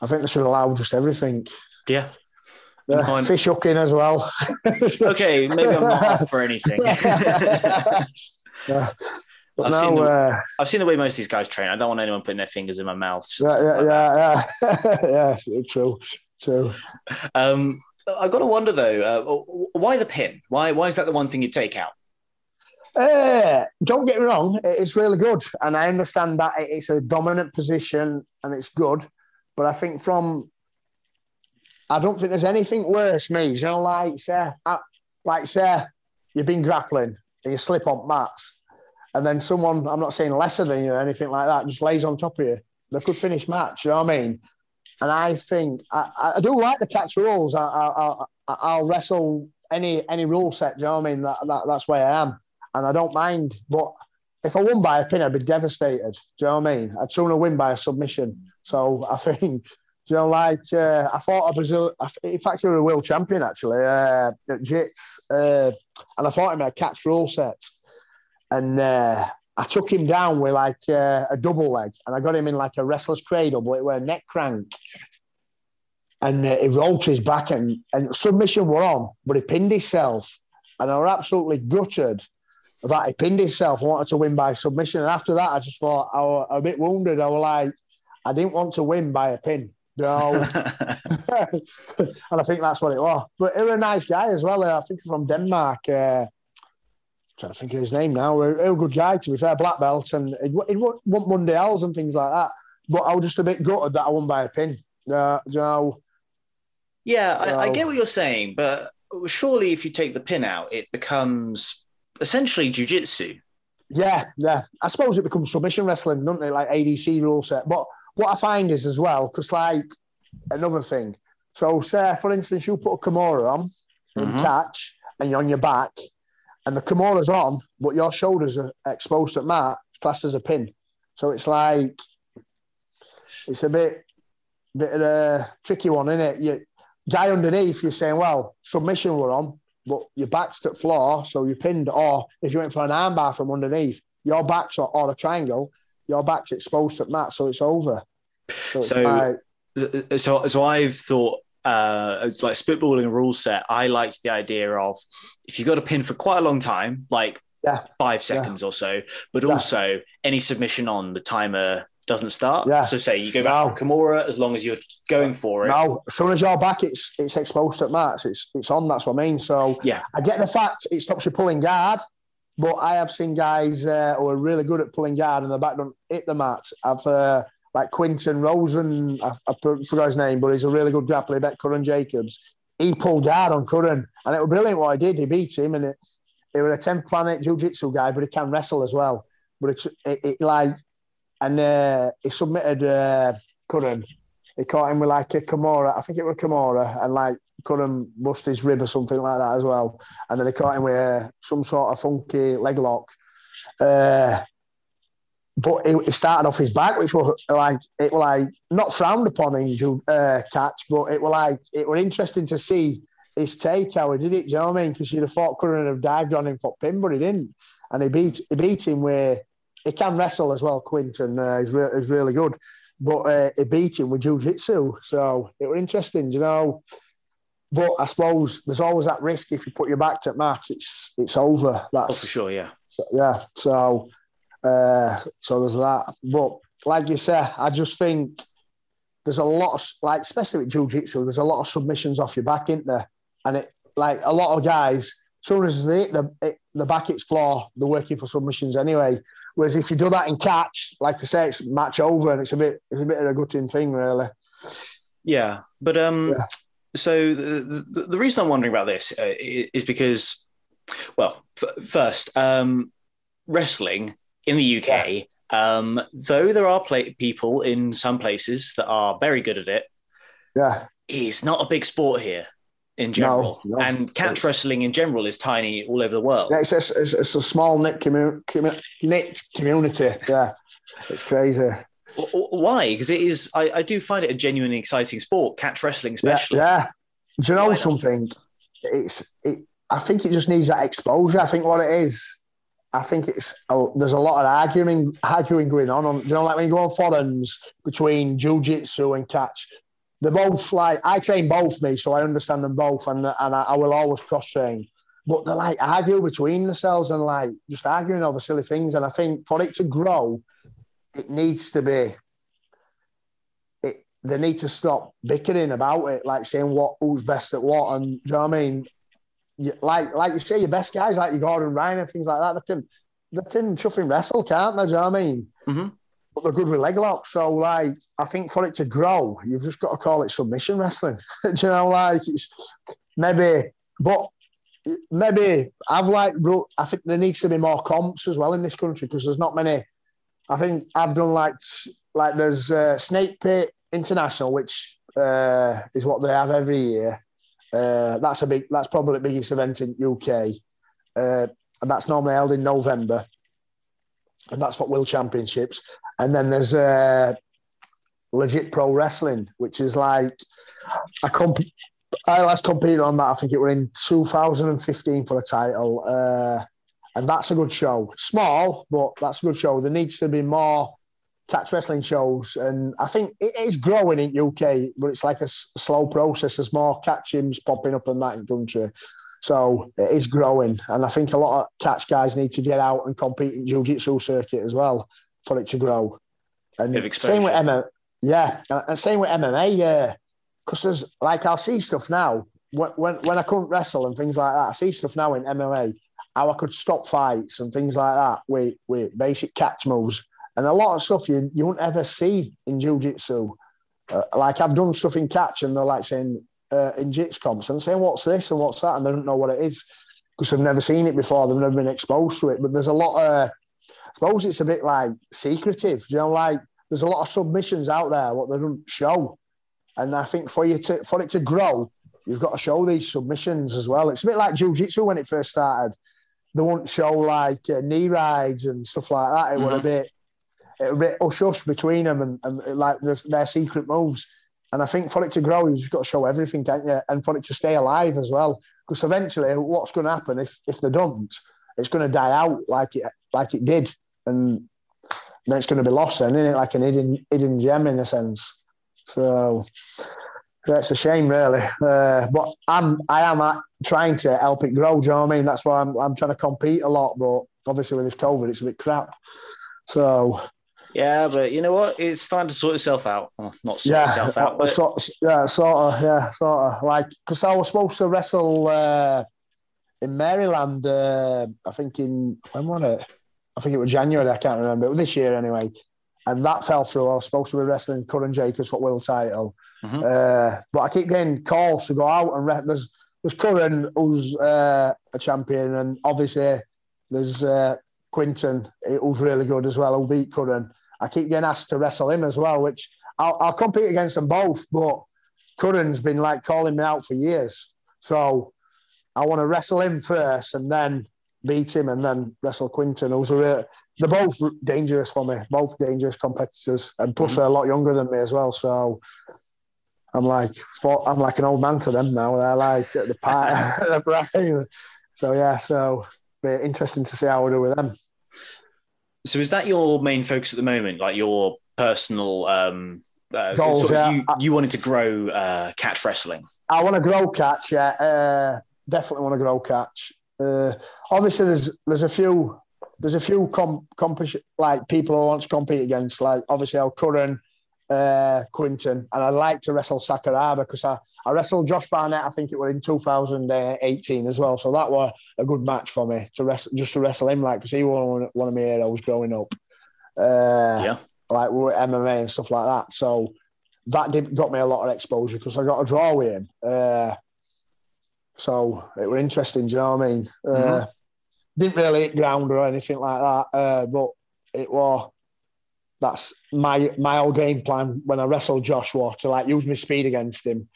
B: I think they should allow just everything.
A: Yeah.
B: Fish hooking as well.
A: okay, maybe I'm not up for anything.
B: yeah.
A: I've,
B: now,
A: seen the,
B: uh,
A: I've seen the way most of these guys train. I don't want anyone putting their fingers in my mouth.
B: Yeah, yeah, like yeah, yeah, yeah, true, true.
A: Um, I've got to wonder though, uh, why the pin? Why, why is that the one thing you take out?
B: Uh, don't get me wrong, it's really good, and I understand that it's a dominant position and it's good. But I think from, I don't think there's anything worse, me. You know, like say, like say, you've been grappling and you slip on mats, and then someone, I'm not saying lesser than you or anything like that, just lays on top of you. They could finish match. You know what I mean? And I think I, I do like the catch rules. I, I, I, will wrestle any any rule set. You know what I mean? That, that, that's where I am, and I don't mind. But if I won by a pin, I'd be devastated. Do you know what I mean? I'd sooner win by a submission. So I think, you know, like uh, I fought a Brazil. In fact, he was a world champion actually uh, at Jits, uh, and I fought him at a catch rule set, and uh, I took him down with like uh, a double leg, and I got him in like a wrestler's cradle, but it was a neck crank. And uh, he rolled to his back, and, and submission were on, but he pinned himself, and I was absolutely gutted that he pinned himself, I wanted to win by submission. And after that, I just thought I was a bit wounded. I was like, I didn't want to win by a pin. No. and I think that's what it was. But he was a nice guy as well. I think from Denmark. Uh, trying to think of his name now. A, a good guy, to be fair, black belt, and he would want Mundials and things like that. But I was just a bit gutted that I won by a pin. Uh, you know.
A: Yeah, so, I, I get what you're saying, but surely if you take the pin out, it becomes essentially jujitsu.
B: Yeah, yeah. I suppose it becomes submission wrestling, doesn't it? Like ADC rule set. But what I find is as well, because like another thing. So, say for instance, you put a Kimura on in mm-hmm. catch, and you're on your back, and the Kimura's on, but your shoulders are exposed at mat, classed as a pin. So it's like it's a bit bit of a tricky one, isn't it? You guy underneath, you're saying, well, submission we're on, but your back's at floor, so you're pinned. Or if you went for an armbar from underneath, your back's or, or a triangle, your back's exposed at mat, so it's over.
A: So, so, like, so, so I've thought uh, it's like spitballing a rule set. I liked the idea of if you've got a pin for quite a long time, like
B: yeah.
A: five seconds yeah. or so, but yeah. also any submission on the timer doesn't start.
B: Yeah.
A: So say you go back no. for Kimura as long as you're going for it.
B: No, as soon as you're back, it's it's exposed at mats. It's it's on. That's what I mean. So
A: yeah,
B: I get the fact it stops you pulling guard, but I have seen guys uh, who are really good at pulling guard and the back don't hit the mats. I've uh, like Quinton Rosen, I, I forgot his name, but he's a really good grappler. He bet Curran Jacobs. He pulled guard on Curran, and it was brilliant what he did. He beat him, and it, he was a 10th planet jiu-jitsu guy, but he can wrestle as well. But it's it, it like, and uh, he submitted uh, Curran. He caught him with like a Kimura, I think it was a Kimura, and like Curran bust his rib or something like that as well. And then he caught him with uh, some sort of funky leg lock. Uh, but he started off his back, which was like it was like not frowned upon in uh, catch, but it was like it was interesting to see his take how he did it. Do you know what I mean? Because you'd have thought Curran would have dived on him for pin, but he didn't, and he beat he beat him where he can wrestle as well. Quinton uh, is, re- is really good, but uh, he beat him with jiu-jitsu, so it was interesting, you know. But I suppose there's always that risk if you put your back to mat, it's it's over. That's
A: oh, for sure, yeah,
B: so, yeah. So Uh, so there's that. But like you said, I just think there's a lot of like, especially with jiu-jitsu, there's a lot of submissions off your back, isn't there? And it like a lot of guys, as soon as they hit the it, the back hits floor, they're working for submissions anyway. Whereas if you do that in catch, like I say, it's match over, and it's a bit it's a bit of a gutting thing, really.
A: Yeah, but um, yeah. So the, the, the reason I'm wondering about this uh, is because, well, f- first, um, wrestling in the UK. Yeah. Um, though there are play- people in some places that are very good at it,
B: yeah,
A: it's not a big sport here in general. No, no. And catch wrestling in general is tiny all over the world.
B: Yeah, it's, it's, it's a small knit, commu- commu- knit community. Yeah, it's crazy.
A: Why? Because it is. I, I, do find it a genuinely exciting sport. Catch wrestling, especially.
B: Yeah. yeah. Do you know Why something? Not? It's. It. I think it just needs that exposure. I think what it is. I think it's a, there's a lot of arguing arguing going on. on you know, like when you go on forums between jiu-jitsu and catch, they're both like I train both me, so I understand them both, and and I, I will always cross train. But they're like argue between themselves and like just arguing over silly things. And I think for it to grow, it needs to be. It they need to stop bickering about it, like saying what who's best at what, and you know what I mean. You, like like you say, your best guys like your Gordon Ryan and things like that, they can they can chuffing wrestle, can't they? Do you know what I mean?
A: Mm-hmm
B: but they're good with leg locks. So, like, I think for it to grow, you've just got to call it submission wrestling. Do you know, like, it's maybe, but maybe I've like, I think there needs to be more comps as well in this country because there's not many. I think I've done like, like there's uh, Snake Pit International, which uh, is what they have every year. Uh, that's a big, that's probably the biggest event in UK. Uh, and that's normally held in November and that's what World Championships. And then there's uh, legit pro wrestling, which is like I comp- I last competed on that. I think it were in 2015 for a title, uh, and that's a good show. Small, but that's a good show. There needs to be more catch wrestling shows, and I think it is growing in UK, but it's like a slow process. There's more catch gyms popping up in that in country. So it is growing, and I think a lot of catch guys need to get out and compete in jiu-jitsu circuit as well for it to grow. And same with MMA, yeah, and same with MMA, yeah. Because there's like I'll see stuff now when, when when I couldn't wrestle and things like that. I see stuff now in MMA how I could stop fights and things like that with with basic catch moves and a lot of stuff you you won't ever see in jiu-jitsu. Uh, like I've done stuff in catch and they're like saying uh, in jits comps and saying, "What's this and what's that?" and they don't know what it is because they've never seen it before. They've never been exposed to it. But there's a lot of, I suppose it's a bit like secretive. You know, like there's a lot of submissions out there what they don't show, and I think for you to for it to grow, you've got to show these submissions as well. It's a bit like jiu-jitsu when it first started. They won't show like uh, knee rides and stuff like that. It mm-hmm. was a bit, it was a bit hush hush between them and, and like their secret moves. And I think for it to grow, you've just got to show everything, can't you? And for it to stay alive as well. Because eventually, what's going to happen if if they don't? It's going to die out like it like it did, and then it's going to be lost. Then, isn't it? Like an hidden hidden gem in a sense. So that's a shame, really. Uh, but I'm I am trying to help it grow. Do you know what I mean? That's why I'm I'm trying to compete a lot. But obviously with this COVID, it's a bit crap. So
A: yeah, but you know what? It's starting to sort itself out. Well, not sort yeah, itself out, but
B: sort, yeah, sort of, yeah, sort of. Like, because I was supposed to wrestle uh, in Maryland. Uh, I think in when was it? I think it was January. I can't remember. This year anyway, and that fell through. I was supposed to be wrestling Curran Jacobs for world title, mm-hmm. uh, but I keep getting calls to go out and re- there's there's Curran who's uh, a champion, and obviously there's uh, Quinton who's really good as well. Who beat Curran. I keep getting asked to wrestle him as well, which I'll, I'll compete against them both. But Curran's been like calling me out for years, so I want to wrestle him first and then beat him and then wrestle Quinton. Who's a, they're both dangerous for me, both dangerous competitors, and plus mm-hmm. they're a lot younger than me as well. So I'm like, I'm like an old man to them now. They're like at the party, so yeah, so be interesting to see how we do with them.
A: So is that your main focus at the moment? Like your personal um, uh,
B: goals? Sort of
A: yeah. you, you wanted to grow uh, catch wrestling.
B: I want to grow catch. Yeah, uh, definitely want to grow catch. Uh, obviously, there's there's a few there's a few comp, comp like people I want to compete against, like obviously Al Curran, uh, Quinton, and I'd like to wrestle Sakuraba because I, I wrestled Josh Barnett. I think it was in 2018 as well, so that was a good match for me to wrestle just to wrestle him, like because he was one of my heroes growing up. Uh, yeah, like we MMA and stuff like that. So that did, got me a lot of exposure because I got a draw with him. Uh, so it were interesting. Do you know what I mean? Uh, mm-hmm. Uh, didn't really hit ground or anything like that, uh, but it was that's my my old game plan when I wrestled Joshua to like use my speed against him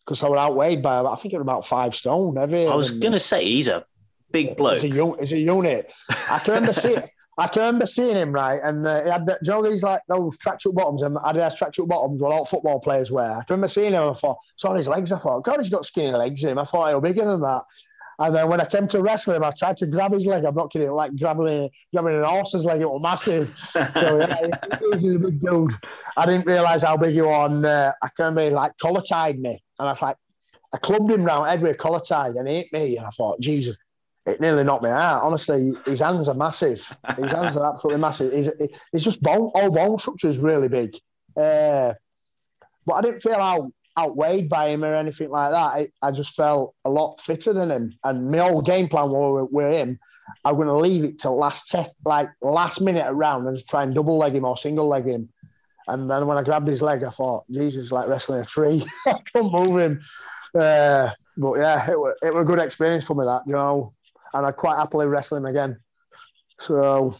B: because I was outweighed by I think it was about five stone. Heavy.
A: I was gonna say he's a big bloke.
B: He's a, he's a unit. I can remember seeing. I can remember seeing him right, and uh, he had the, you know these like those tracksuit bottoms and Adidas tracksuit bottoms, what all football players wear. I can remember seeing him. and I thought, saw his legs. I thought, God, he's got skinny legs. Him. I thought he was bigger than that. And then when I came to wrestle him, I tried to grab his leg. I'm not kidding, like grabbing grabbing an horse's leg. It was massive. so yeah, he's a big dude. I didn't realise how big he was. And, uh, I can remember like collar tied me, and I was like, I clubbed him round head with a collar tie, and he hit me. And I thought, Jesus, it nearly knocked me out. Honestly, his hands are massive. His hands are absolutely massive. He's, he's just bone, all bone structure is really big. Uh, but I didn't feel how outweighed by him or anything like that. I, I just felt a lot fitter than him. And my whole game plan with, with him, I'm going to leave it till last test, like last minute around and just try and double leg him or single leg him. And then when I grabbed his leg, I thought, Jesus, like wrestling a tree. I couldn't move him. Uh, but yeah, it was, it was a good experience for me, that, you know. And I'd quite happily wrestle him again. So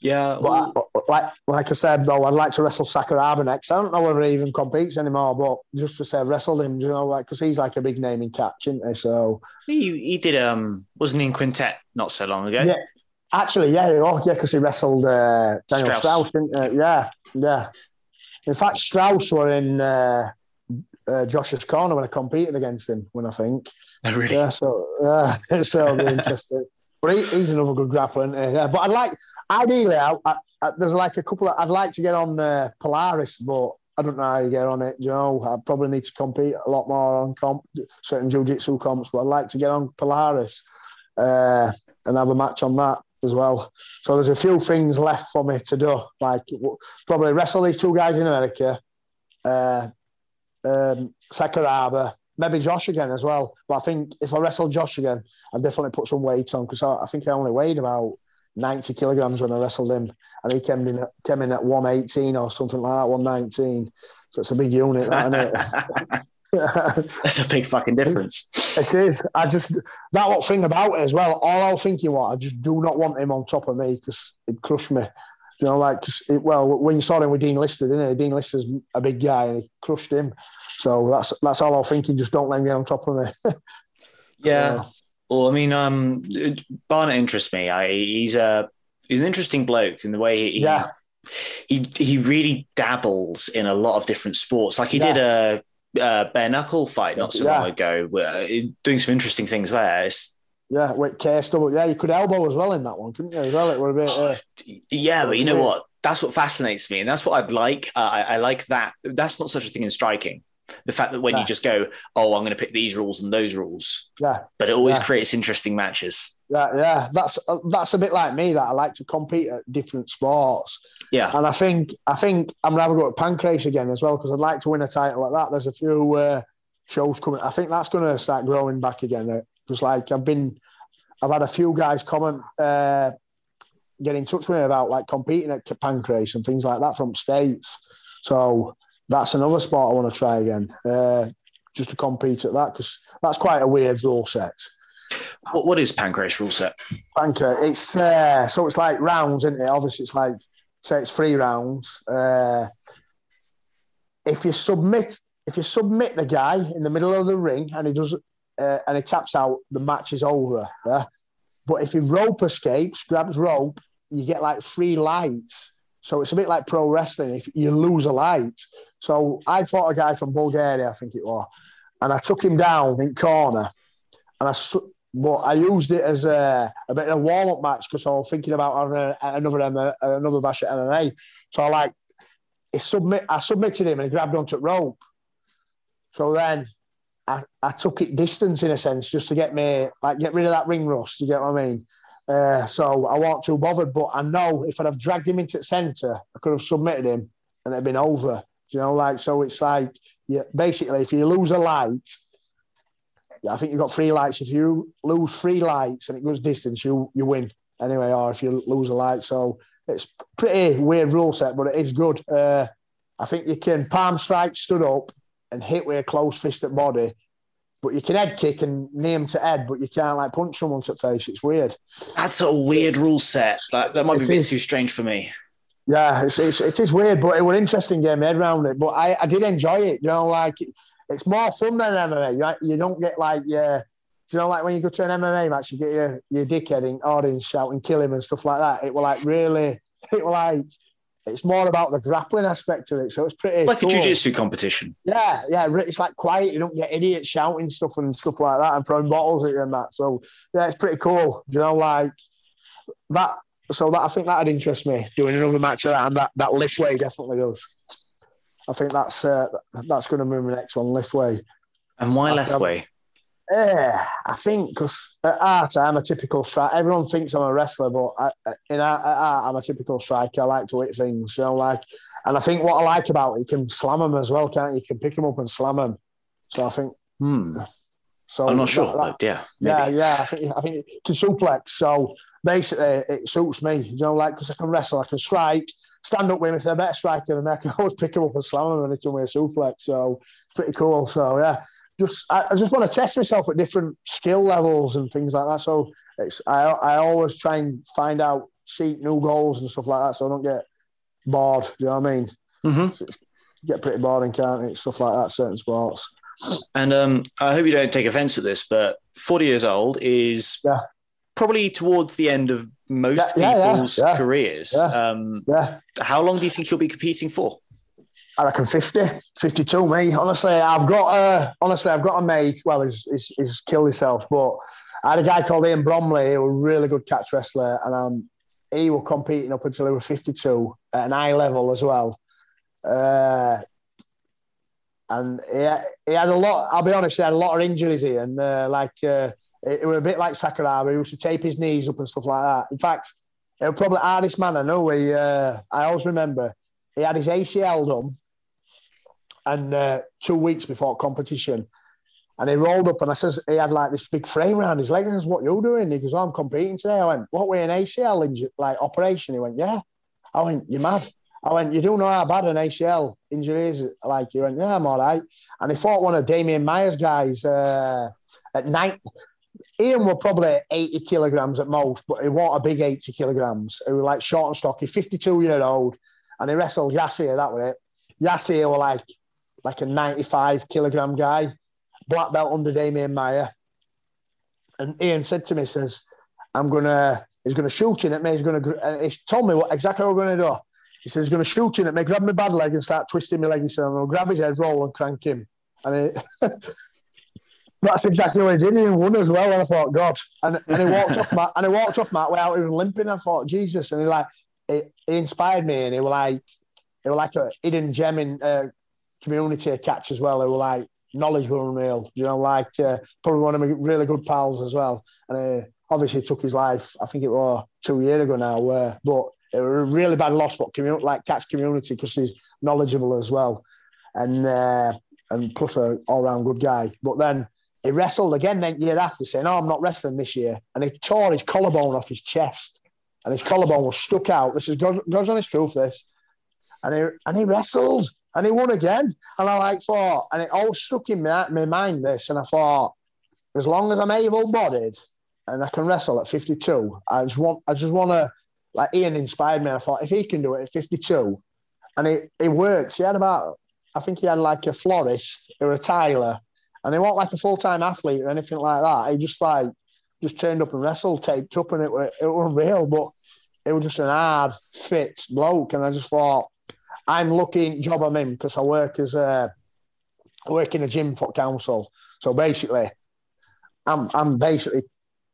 A: yeah,
B: but I, like like I said though, I'd like to wrestle Sakuraba next. I don't know whether he even competes anymore, but just to say I've wrestled him, you know, like because he's like a big name in catch, isn't he? So
A: he he did um wasn't he in quintet not so long ago?
B: Yeah, actually, yeah, oh, yeah, because he wrestled uh, Daniel Strauss, Strauss didn't he? Yeah, yeah. In fact, Strauss were in uh, uh, Josh's corner when I competed against him. When I think,
A: oh, really?
B: yeah, so yeah, so it'll be interesting. But he, he's another good grappler, yeah. But I'd like, ideally, I, I, I, there's like a couple of, I'd like to get on uh, Polaris, but I don't know how you get on it. You know, I probably need to compete a lot more on comp, certain jiu-jitsu comps, but I'd like to get on Polaris uh, and have a match on that as well. So there's a few things left for me to do, like probably wrestle these two guys in America, uh, um, Sakuraba, maybe Josh again as well. But I think if I wrestle Josh again, I'd definitely put some weight on because I, I, think I only weighed about 90 kilograms when I wrestled him, and he came in came in at 118 or something like that, 119. So it's a big unit, that, isn't it?
A: That's a big fucking difference.
B: It is. I just that what thing about it as well. All I was thinking was I just do not want him on top of me because it'd crush me. You know, like it, well, when you saw him with Dean Lister, didn't he? Dean Lister's a big guy and he crushed him. So that's that's all I'm thinking. Just don't let him get on top of me.
A: yeah. Well, I mean, um, Barnett interests me. I, he's a he's an interesting bloke in the way he
B: yeah.
A: he he really dabbles in a lot of different sports. Like he yeah. did a, a, bare knuckle fight not so yeah. long ago, uh, doing some interesting things there. It's,
B: yeah, with KSW. Yeah, you could elbow as well in that one, couldn't you? As well, it would bit. Uh,
A: yeah, but you know what? That's what fascinates me, and that's what I'd like. Uh, I, I, like that. That's not such a thing in striking. The fact that when yeah. you just go, oh, I'm going to pick these rules and those rules.
B: Yeah.
A: But it always yeah. creates interesting matches.
B: Yeah, yeah. That's uh, that's a bit like me. That I like to compete at different sports.
A: Yeah.
B: And I think I think I'm gonna have a go at pancrase again as well because I'd like to win a title like that. There's a few uh, shows coming. I think that's going to start growing back again. Because like I've been, I've had a few guys comment. Uh, get in touch with me about like competing at pancrase and things like that from states. So that's another sport I want to try again, uh, just to compete at that because that's quite a weird rule set.
A: What, what is pancrase rule set?
B: Pancrase, it's uh, so it's like rounds, isn't it? Obviously, it's like say it's three rounds. Uh, if you submit, if you submit the guy in the middle of the ring and he does, uh, and he taps out, the match is over. Yeah? But if he rope escapes, grabs rope, you get like three lights. So it's a bit like pro wrestling. If you lose a light, so I fought a guy from Bulgaria, I think it was, and I took him down in corner, and I but I used it as a, a bit of a warm up match because I was thinking about having another another bash at MMA. So I like, he submit, I submitted him and he grabbed onto the rope. So then I, I took it distance in a sense just to get me like get rid of that ring rust. You get what I mean? Uh, so I wasn't too bothered. But I know if I'd have dragged him into the centre, I could have submitted him and it'd been over. You know, like so it's like yeah, basically if you lose a light, yeah, I think you've got three lights. If you lose three lights and it goes distance, you you win anyway, or if you lose a light. So it's pretty weird rule set, but it is good. Uh, I think you can palm strike stood up and hit with a close fist at body, but you can head kick and knee him to head, but you can't like punch someone to face. It's weird.
A: That's a weird rule set. Like, that might be a bit is. too strange for me.
B: Yeah, it's, it's, it is weird, but it was interesting my head around it. But I, I did enjoy it. You know, like it's more fun than MMA. You, you don't get like yeah, you know, like when you go to an MMA match, you get your your dickhead in audience shouting "kill him" and stuff like that. It will like really, it will like it's more about the grappling aspect of it. So it's pretty
A: like cool. a jiu-jitsu competition.
B: Yeah, yeah. It's like quiet. You don't get idiots shouting stuff and stuff like that and throwing bottles at you and that. So yeah, it's pretty cool. You know, like that. So that I think that'd interest me doing another match of that, and that that Lethwei definitely does. I think that's uh, that's going to move the next one Lethwei.
A: And why Lethwei?
B: Yeah, I think because at art I'm a typical striker. Everyone thinks I'm a wrestler, but I, in art, at art I'm a typical striker. I like to hit things, you know, like. And I think what I like about it, you can slam them as well, can't you? You can pick them up and slam them. So I think.
A: Hmm. So I'm not sure. That, yeah.
B: Maybe. Yeah, yeah. I think I think it can suplex. So basically, it suits me. You know, like because I can wrestle, I can strike, stand up with them if they're a better striker than me. I can always pick them up and slam them and hit them with a suplex. So it's pretty cool. So yeah, just I, I, just want to test myself at different skill levels and things like that. So it's I I always try and find out seek new goals and stuff like that, so I don't get bored. Do you know what I mean?
A: Mm-hmm.
B: Get pretty boring, can't it? Stuff like that, certain sports.
A: And um, I hope you don't take offence at this, but forty years old is
B: yeah.
A: Probably towards the end of most yeah, people's yeah, careers. Um,
B: yeah.
A: How long do you think you'll be competing for?
B: I reckon 50, 52, me. Honestly, I've got a, honestly, I've got a mate, well, he's, he's, he's killed himself, but I had a guy called Ian Bromley, who was a really good catch wrestler, and um, he was competing up until he was 52 at an high level as well. Uh, and he, he had a lot, I'll be honest, he had a lot of injuries here, and uh, like, uh, it, it was a bit like Sakuraba. He used to tape his knees up and stuff like that. In fact, it was probably the hardest man I know. He, uh, I always remember he had his ACL done and uh, two weeks before competition. And he rolled up and I says, he had like this big frame around his leg. And I says, what you doing? He goes, oh, I'm competing today. I went, what way an ACL injury, like operation? He went, yeah. I went, you're mad. I went, you don't know how bad an ACL injury is. Like, he went, yeah, I'm all right. And he fought one of Damien Myers' guys uh, at night. Ian were probably 80 kilograms at most, but he wasn't a big 80 kilograms. He was like short and stocky, 52 year old. And he wrestled Yassir, that was it. Yassir were like like a 95 kilogram guy, black belt under Damien Meyer. And Ian said to me, says, I'm to, he's to shoot in at me. He's going to, uh, he's told me what exactly what we're to do. He says, he's to shoot in at me, grab my bad leg and start twisting my leg. He said, I'm to grab his head, roll and crank him. And he, that's exactly what he did. He won as well. And I thought, God. And, and he walked off my, and he walked off my without even limping. I thought, Jesus. And he like, it, he inspired me and he was like, it was like a hidden gem in uh, community catch as well who were like knowledge were unreal. You know, like uh, probably one of my really good pals as well. And uh, obviously took his life. I think it was two years ago now. Uh, but it was a really bad loss, but community like catch community because he's knowledgeable as well, and uh, and plus a all round good guy. But then he wrestled again that year after, saying, "Oh, I'm not wrestling this year," and he tore his collarbone off his chest, and his collarbone was stuck out. This is goes on his truth. This, and he and he wrestled and he won again. And I like thought, and it all stuck in my, my mind this, and I thought, as long as I'm able-bodied and I can wrestle at 52, I just want, I just want to, like Ian inspired me. I thought if he can do it at 52, and it, it works. He had about, I think he had like a florist or a tiler, and he wasn't like a full-time athlete or anything like that. He just like just turned up and wrestled, taped up, and it were it was real, but it was just an hard fit bloke, and I just thought I'm looking job I'm in because I work as a I work in a gym for council. So basically, I'm I'm basically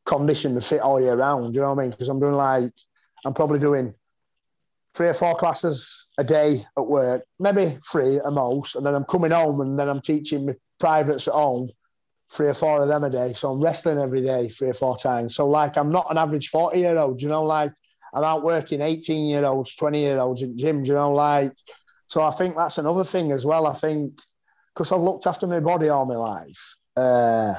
B: conditioned to fit all year round. Do you know what I mean? Because I'm doing like I'm probably doing three or four classes a day at work, maybe three at most, and then I'm coming home and then I'm teaching privates at home three or four of them a day. So I'm wrestling every day, three or four times. So like I'm not an average 40 year old, you know, like I'm out working 18 year olds, 20 year olds in gyms, you know, like so I think that's another thing as well. I think because I've looked after my body all my life. Uh,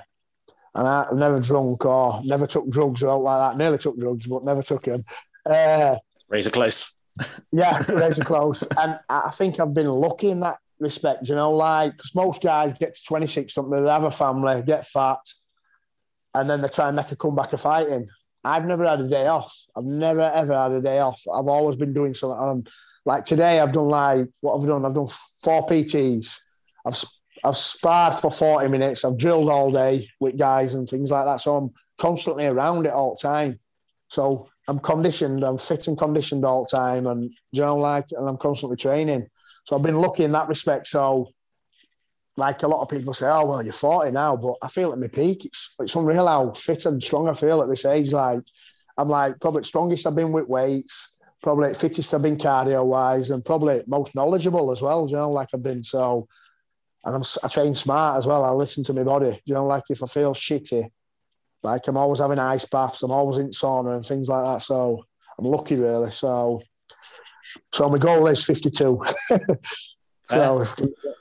B: and I've never drunk or never took drugs or like that. Nearly took drugs, but never took them. Uh,
A: razor close.
B: yeah, razor close. And I think I've been lucky in that respect, you know, like, because most guys get to 26 something, they have a family, get fat, and then they try and make a comeback of fighting. I've never had a day off. I've never, ever had a day off. I've always been doing something. Um, like today, I've done like, what have I done? I've done four PTs. I've I've sparred for 40 minutes. I've drilled all day with guys and things like that. So I'm constantly around it all the time. So I'm conditioned, I'm fit and conditioned all the time. And you know, like, and I'm constantly training. So I've been lucky in that respect. So, like a lot of people say, oh, well, you're 40 now, but I feel at my peak. It's, it's unreal how fit and strong I feel at this age. Like, I'm like probably strongest I've been with weights, probably fittest I've been cardio wise, and probably most knowledgeable as well, you know, like I've been. So, and I'm, I train smart as well. I listen to my body. You know, like if I feel shitty, like I'm always having ice baths, I'm always in sauna and things like that. So I'm lucky, really. So, so my goal is 52. so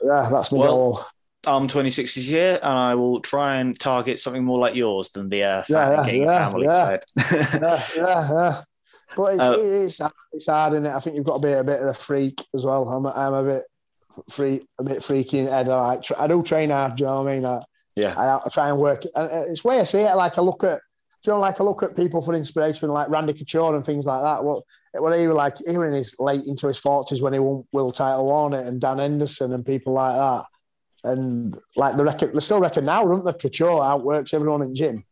B: yeah, that's my well, goal.
A: I'm 26 this year, and I will try and target something more like yours than the uh, yeah, yeah, yeah, family
B: yeah. side. yeah, yeah, yeah. But it's, uh, it's, it's hard, in it? I think you've got to be a bit of a freak as well. I'm, I'm a bit free, a bit freaky in head. I, I do train hard. Do you know what I mean? I,
A: yeah.
B: I, I try and work. And it's way I see it. Like I look at, you know, like I look at people for inspiration, like Randy Couture and things like that. What, when he was like, he was in his late into his forties when he won World Title on it, and Dan Henderson and people like that. And like the record, they still reckon now, don't they? Couture outworks everyone in gym,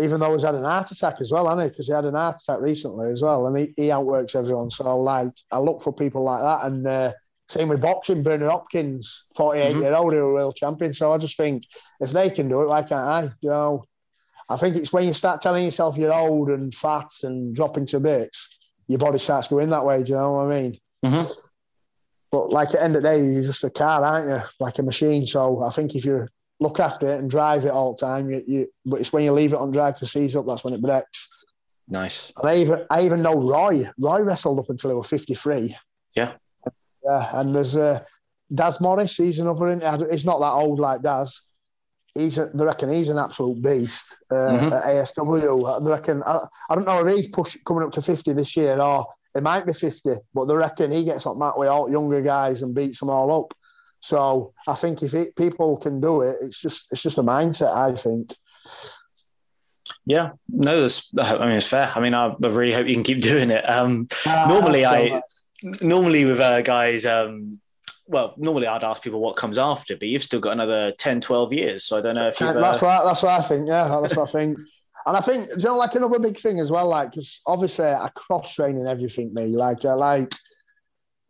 B: even though he's had an heart attack as well, hasn't he? Because he had an heart attack recently as well, and he, he outworks everyone. So like, I look for people like that, and. Uh, same with boxing, Bernard Hopkins, 48 mm-hmm. year old, who a world champion. So I just think if they can do it, why can't I? You know, I think it's when you start telling yourself you're old and fat and dropping to bits, your body starts going that way. Do you know what I mean?
A: Mm-hmm.
B: But like at the end of the day, you're just a car, aren't you? Like a machine. So I think if you look after it and drive it all the time, you, you but it's when you leave it on drive to seize up, that's when it breaks.
A: Nice.
B: And I even I even know Roy. Roy wrestled up until he was 53.
A: Yeah.
B: Yeah, and there's uh, Daz Morris. He's another. In, he's not that old like Daz. He's, a, they reckon he's an absolute beast uh, mm-hmm. at ASW. They reckon I, I don't know if he's push, coming up to fifty this year or it might be fifty, but they reckon he gets on that with all younger guys and beats them all up. So I think if it, people can do it, it's just it's just a mindset. I think.
A: Yeah, no, that's. I mean, it's fair. I mean, I, I really hope you can keep doing it. Um, uh, normally, I normally with uh, guys, um, well, normally I'd ask people what comes after, but you've still got another 10, 12 years. So I don't know if you've.
B: That's, uh... what, that's what I think. Yeah, that's what I think. And I think, you know, like another big thing as well, like, because obviously I cross train and everything, me. Like, I like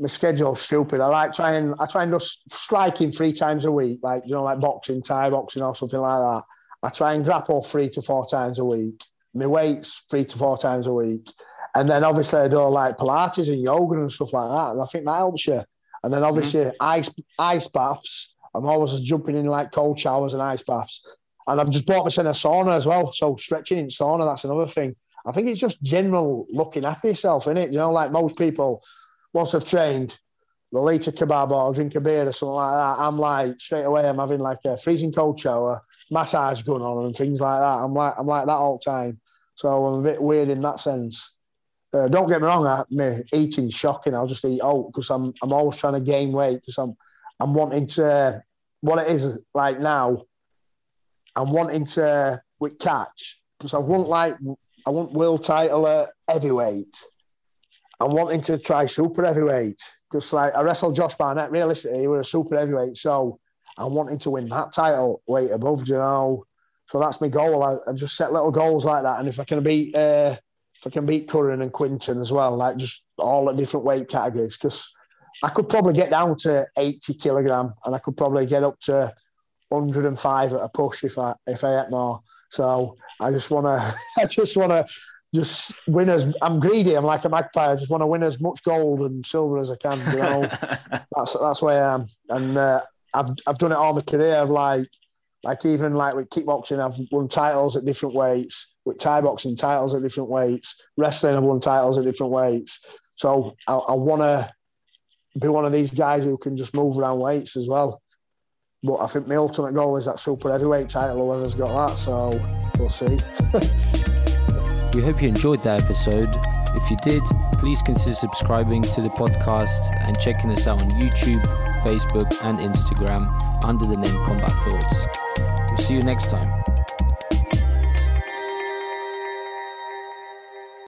B: my schedule's stupid. I like trying, I try and just striking three times a week, like, you know, like boxing, Thai boxing or something like that. I try and grapple three to four times a week. My weights three to four times a week. And then obviously I do like Pilates and yoga and stuff like that. And I think that helps you. And then obviously mm-hmm. ice ice baths. I'm always jumping in like cold showers and ice baths. And I've just bought myself a sauna as well. So stretching in sauna, that's another thing. I think it's just general looking after yourself, in it. You know, like most people, once I've trained, they'll eat a kebab or drink a beer or something like that. I'm like straight away, I'm having like a freezing cold shower, massage gun on and things like that. I'm like I'm like that all the time. So I'm a bit weird in that sense. Uh, don't get me wrong, I, me eating's shocking. I'll just eat out because I'm I'm always trying to gain weight because I'm I'm wanting to what it is like now. I'm wanting to with catch because I want like I want world title at heavyweight. I'm wanting to try super heavyweight because like I wrestled Josh Barnett. Realistically, he was a super heavyweight, so I'm wanting to win that title weight above. You know, so that's my goal. I, I just set little goals like that, and if I can beat. Uh, if I can beat Curran and Quinton as well, like just all at different weight categories, because I could probably get down to 80 kilogram and I could probably get up to 105 at a push if I if I ate more. So I just want to, I just want to just win as I'm greedy. I'm like a magpie. I just want to win as much gold and silver as I can. You know, that's that's where I am. And uh, I've I've done it all my career. I've like Like even like with kickboxing, I've won titles at different weights. With Thai boxing, titles at different weights. Wrestling, I've won titles at different weights. So I, I want to be one of these guys who can just move around weights as well. But I think my ultimate goal is that super heavyweight title. Whoever's got that, so we'll see.
C: we hope you enjoyed that episode. If you did, please consider subscribing to the podcast and checking us out on YouTube, Facebook, and Instagram under the name Combat Thoughts. We'll see you next time.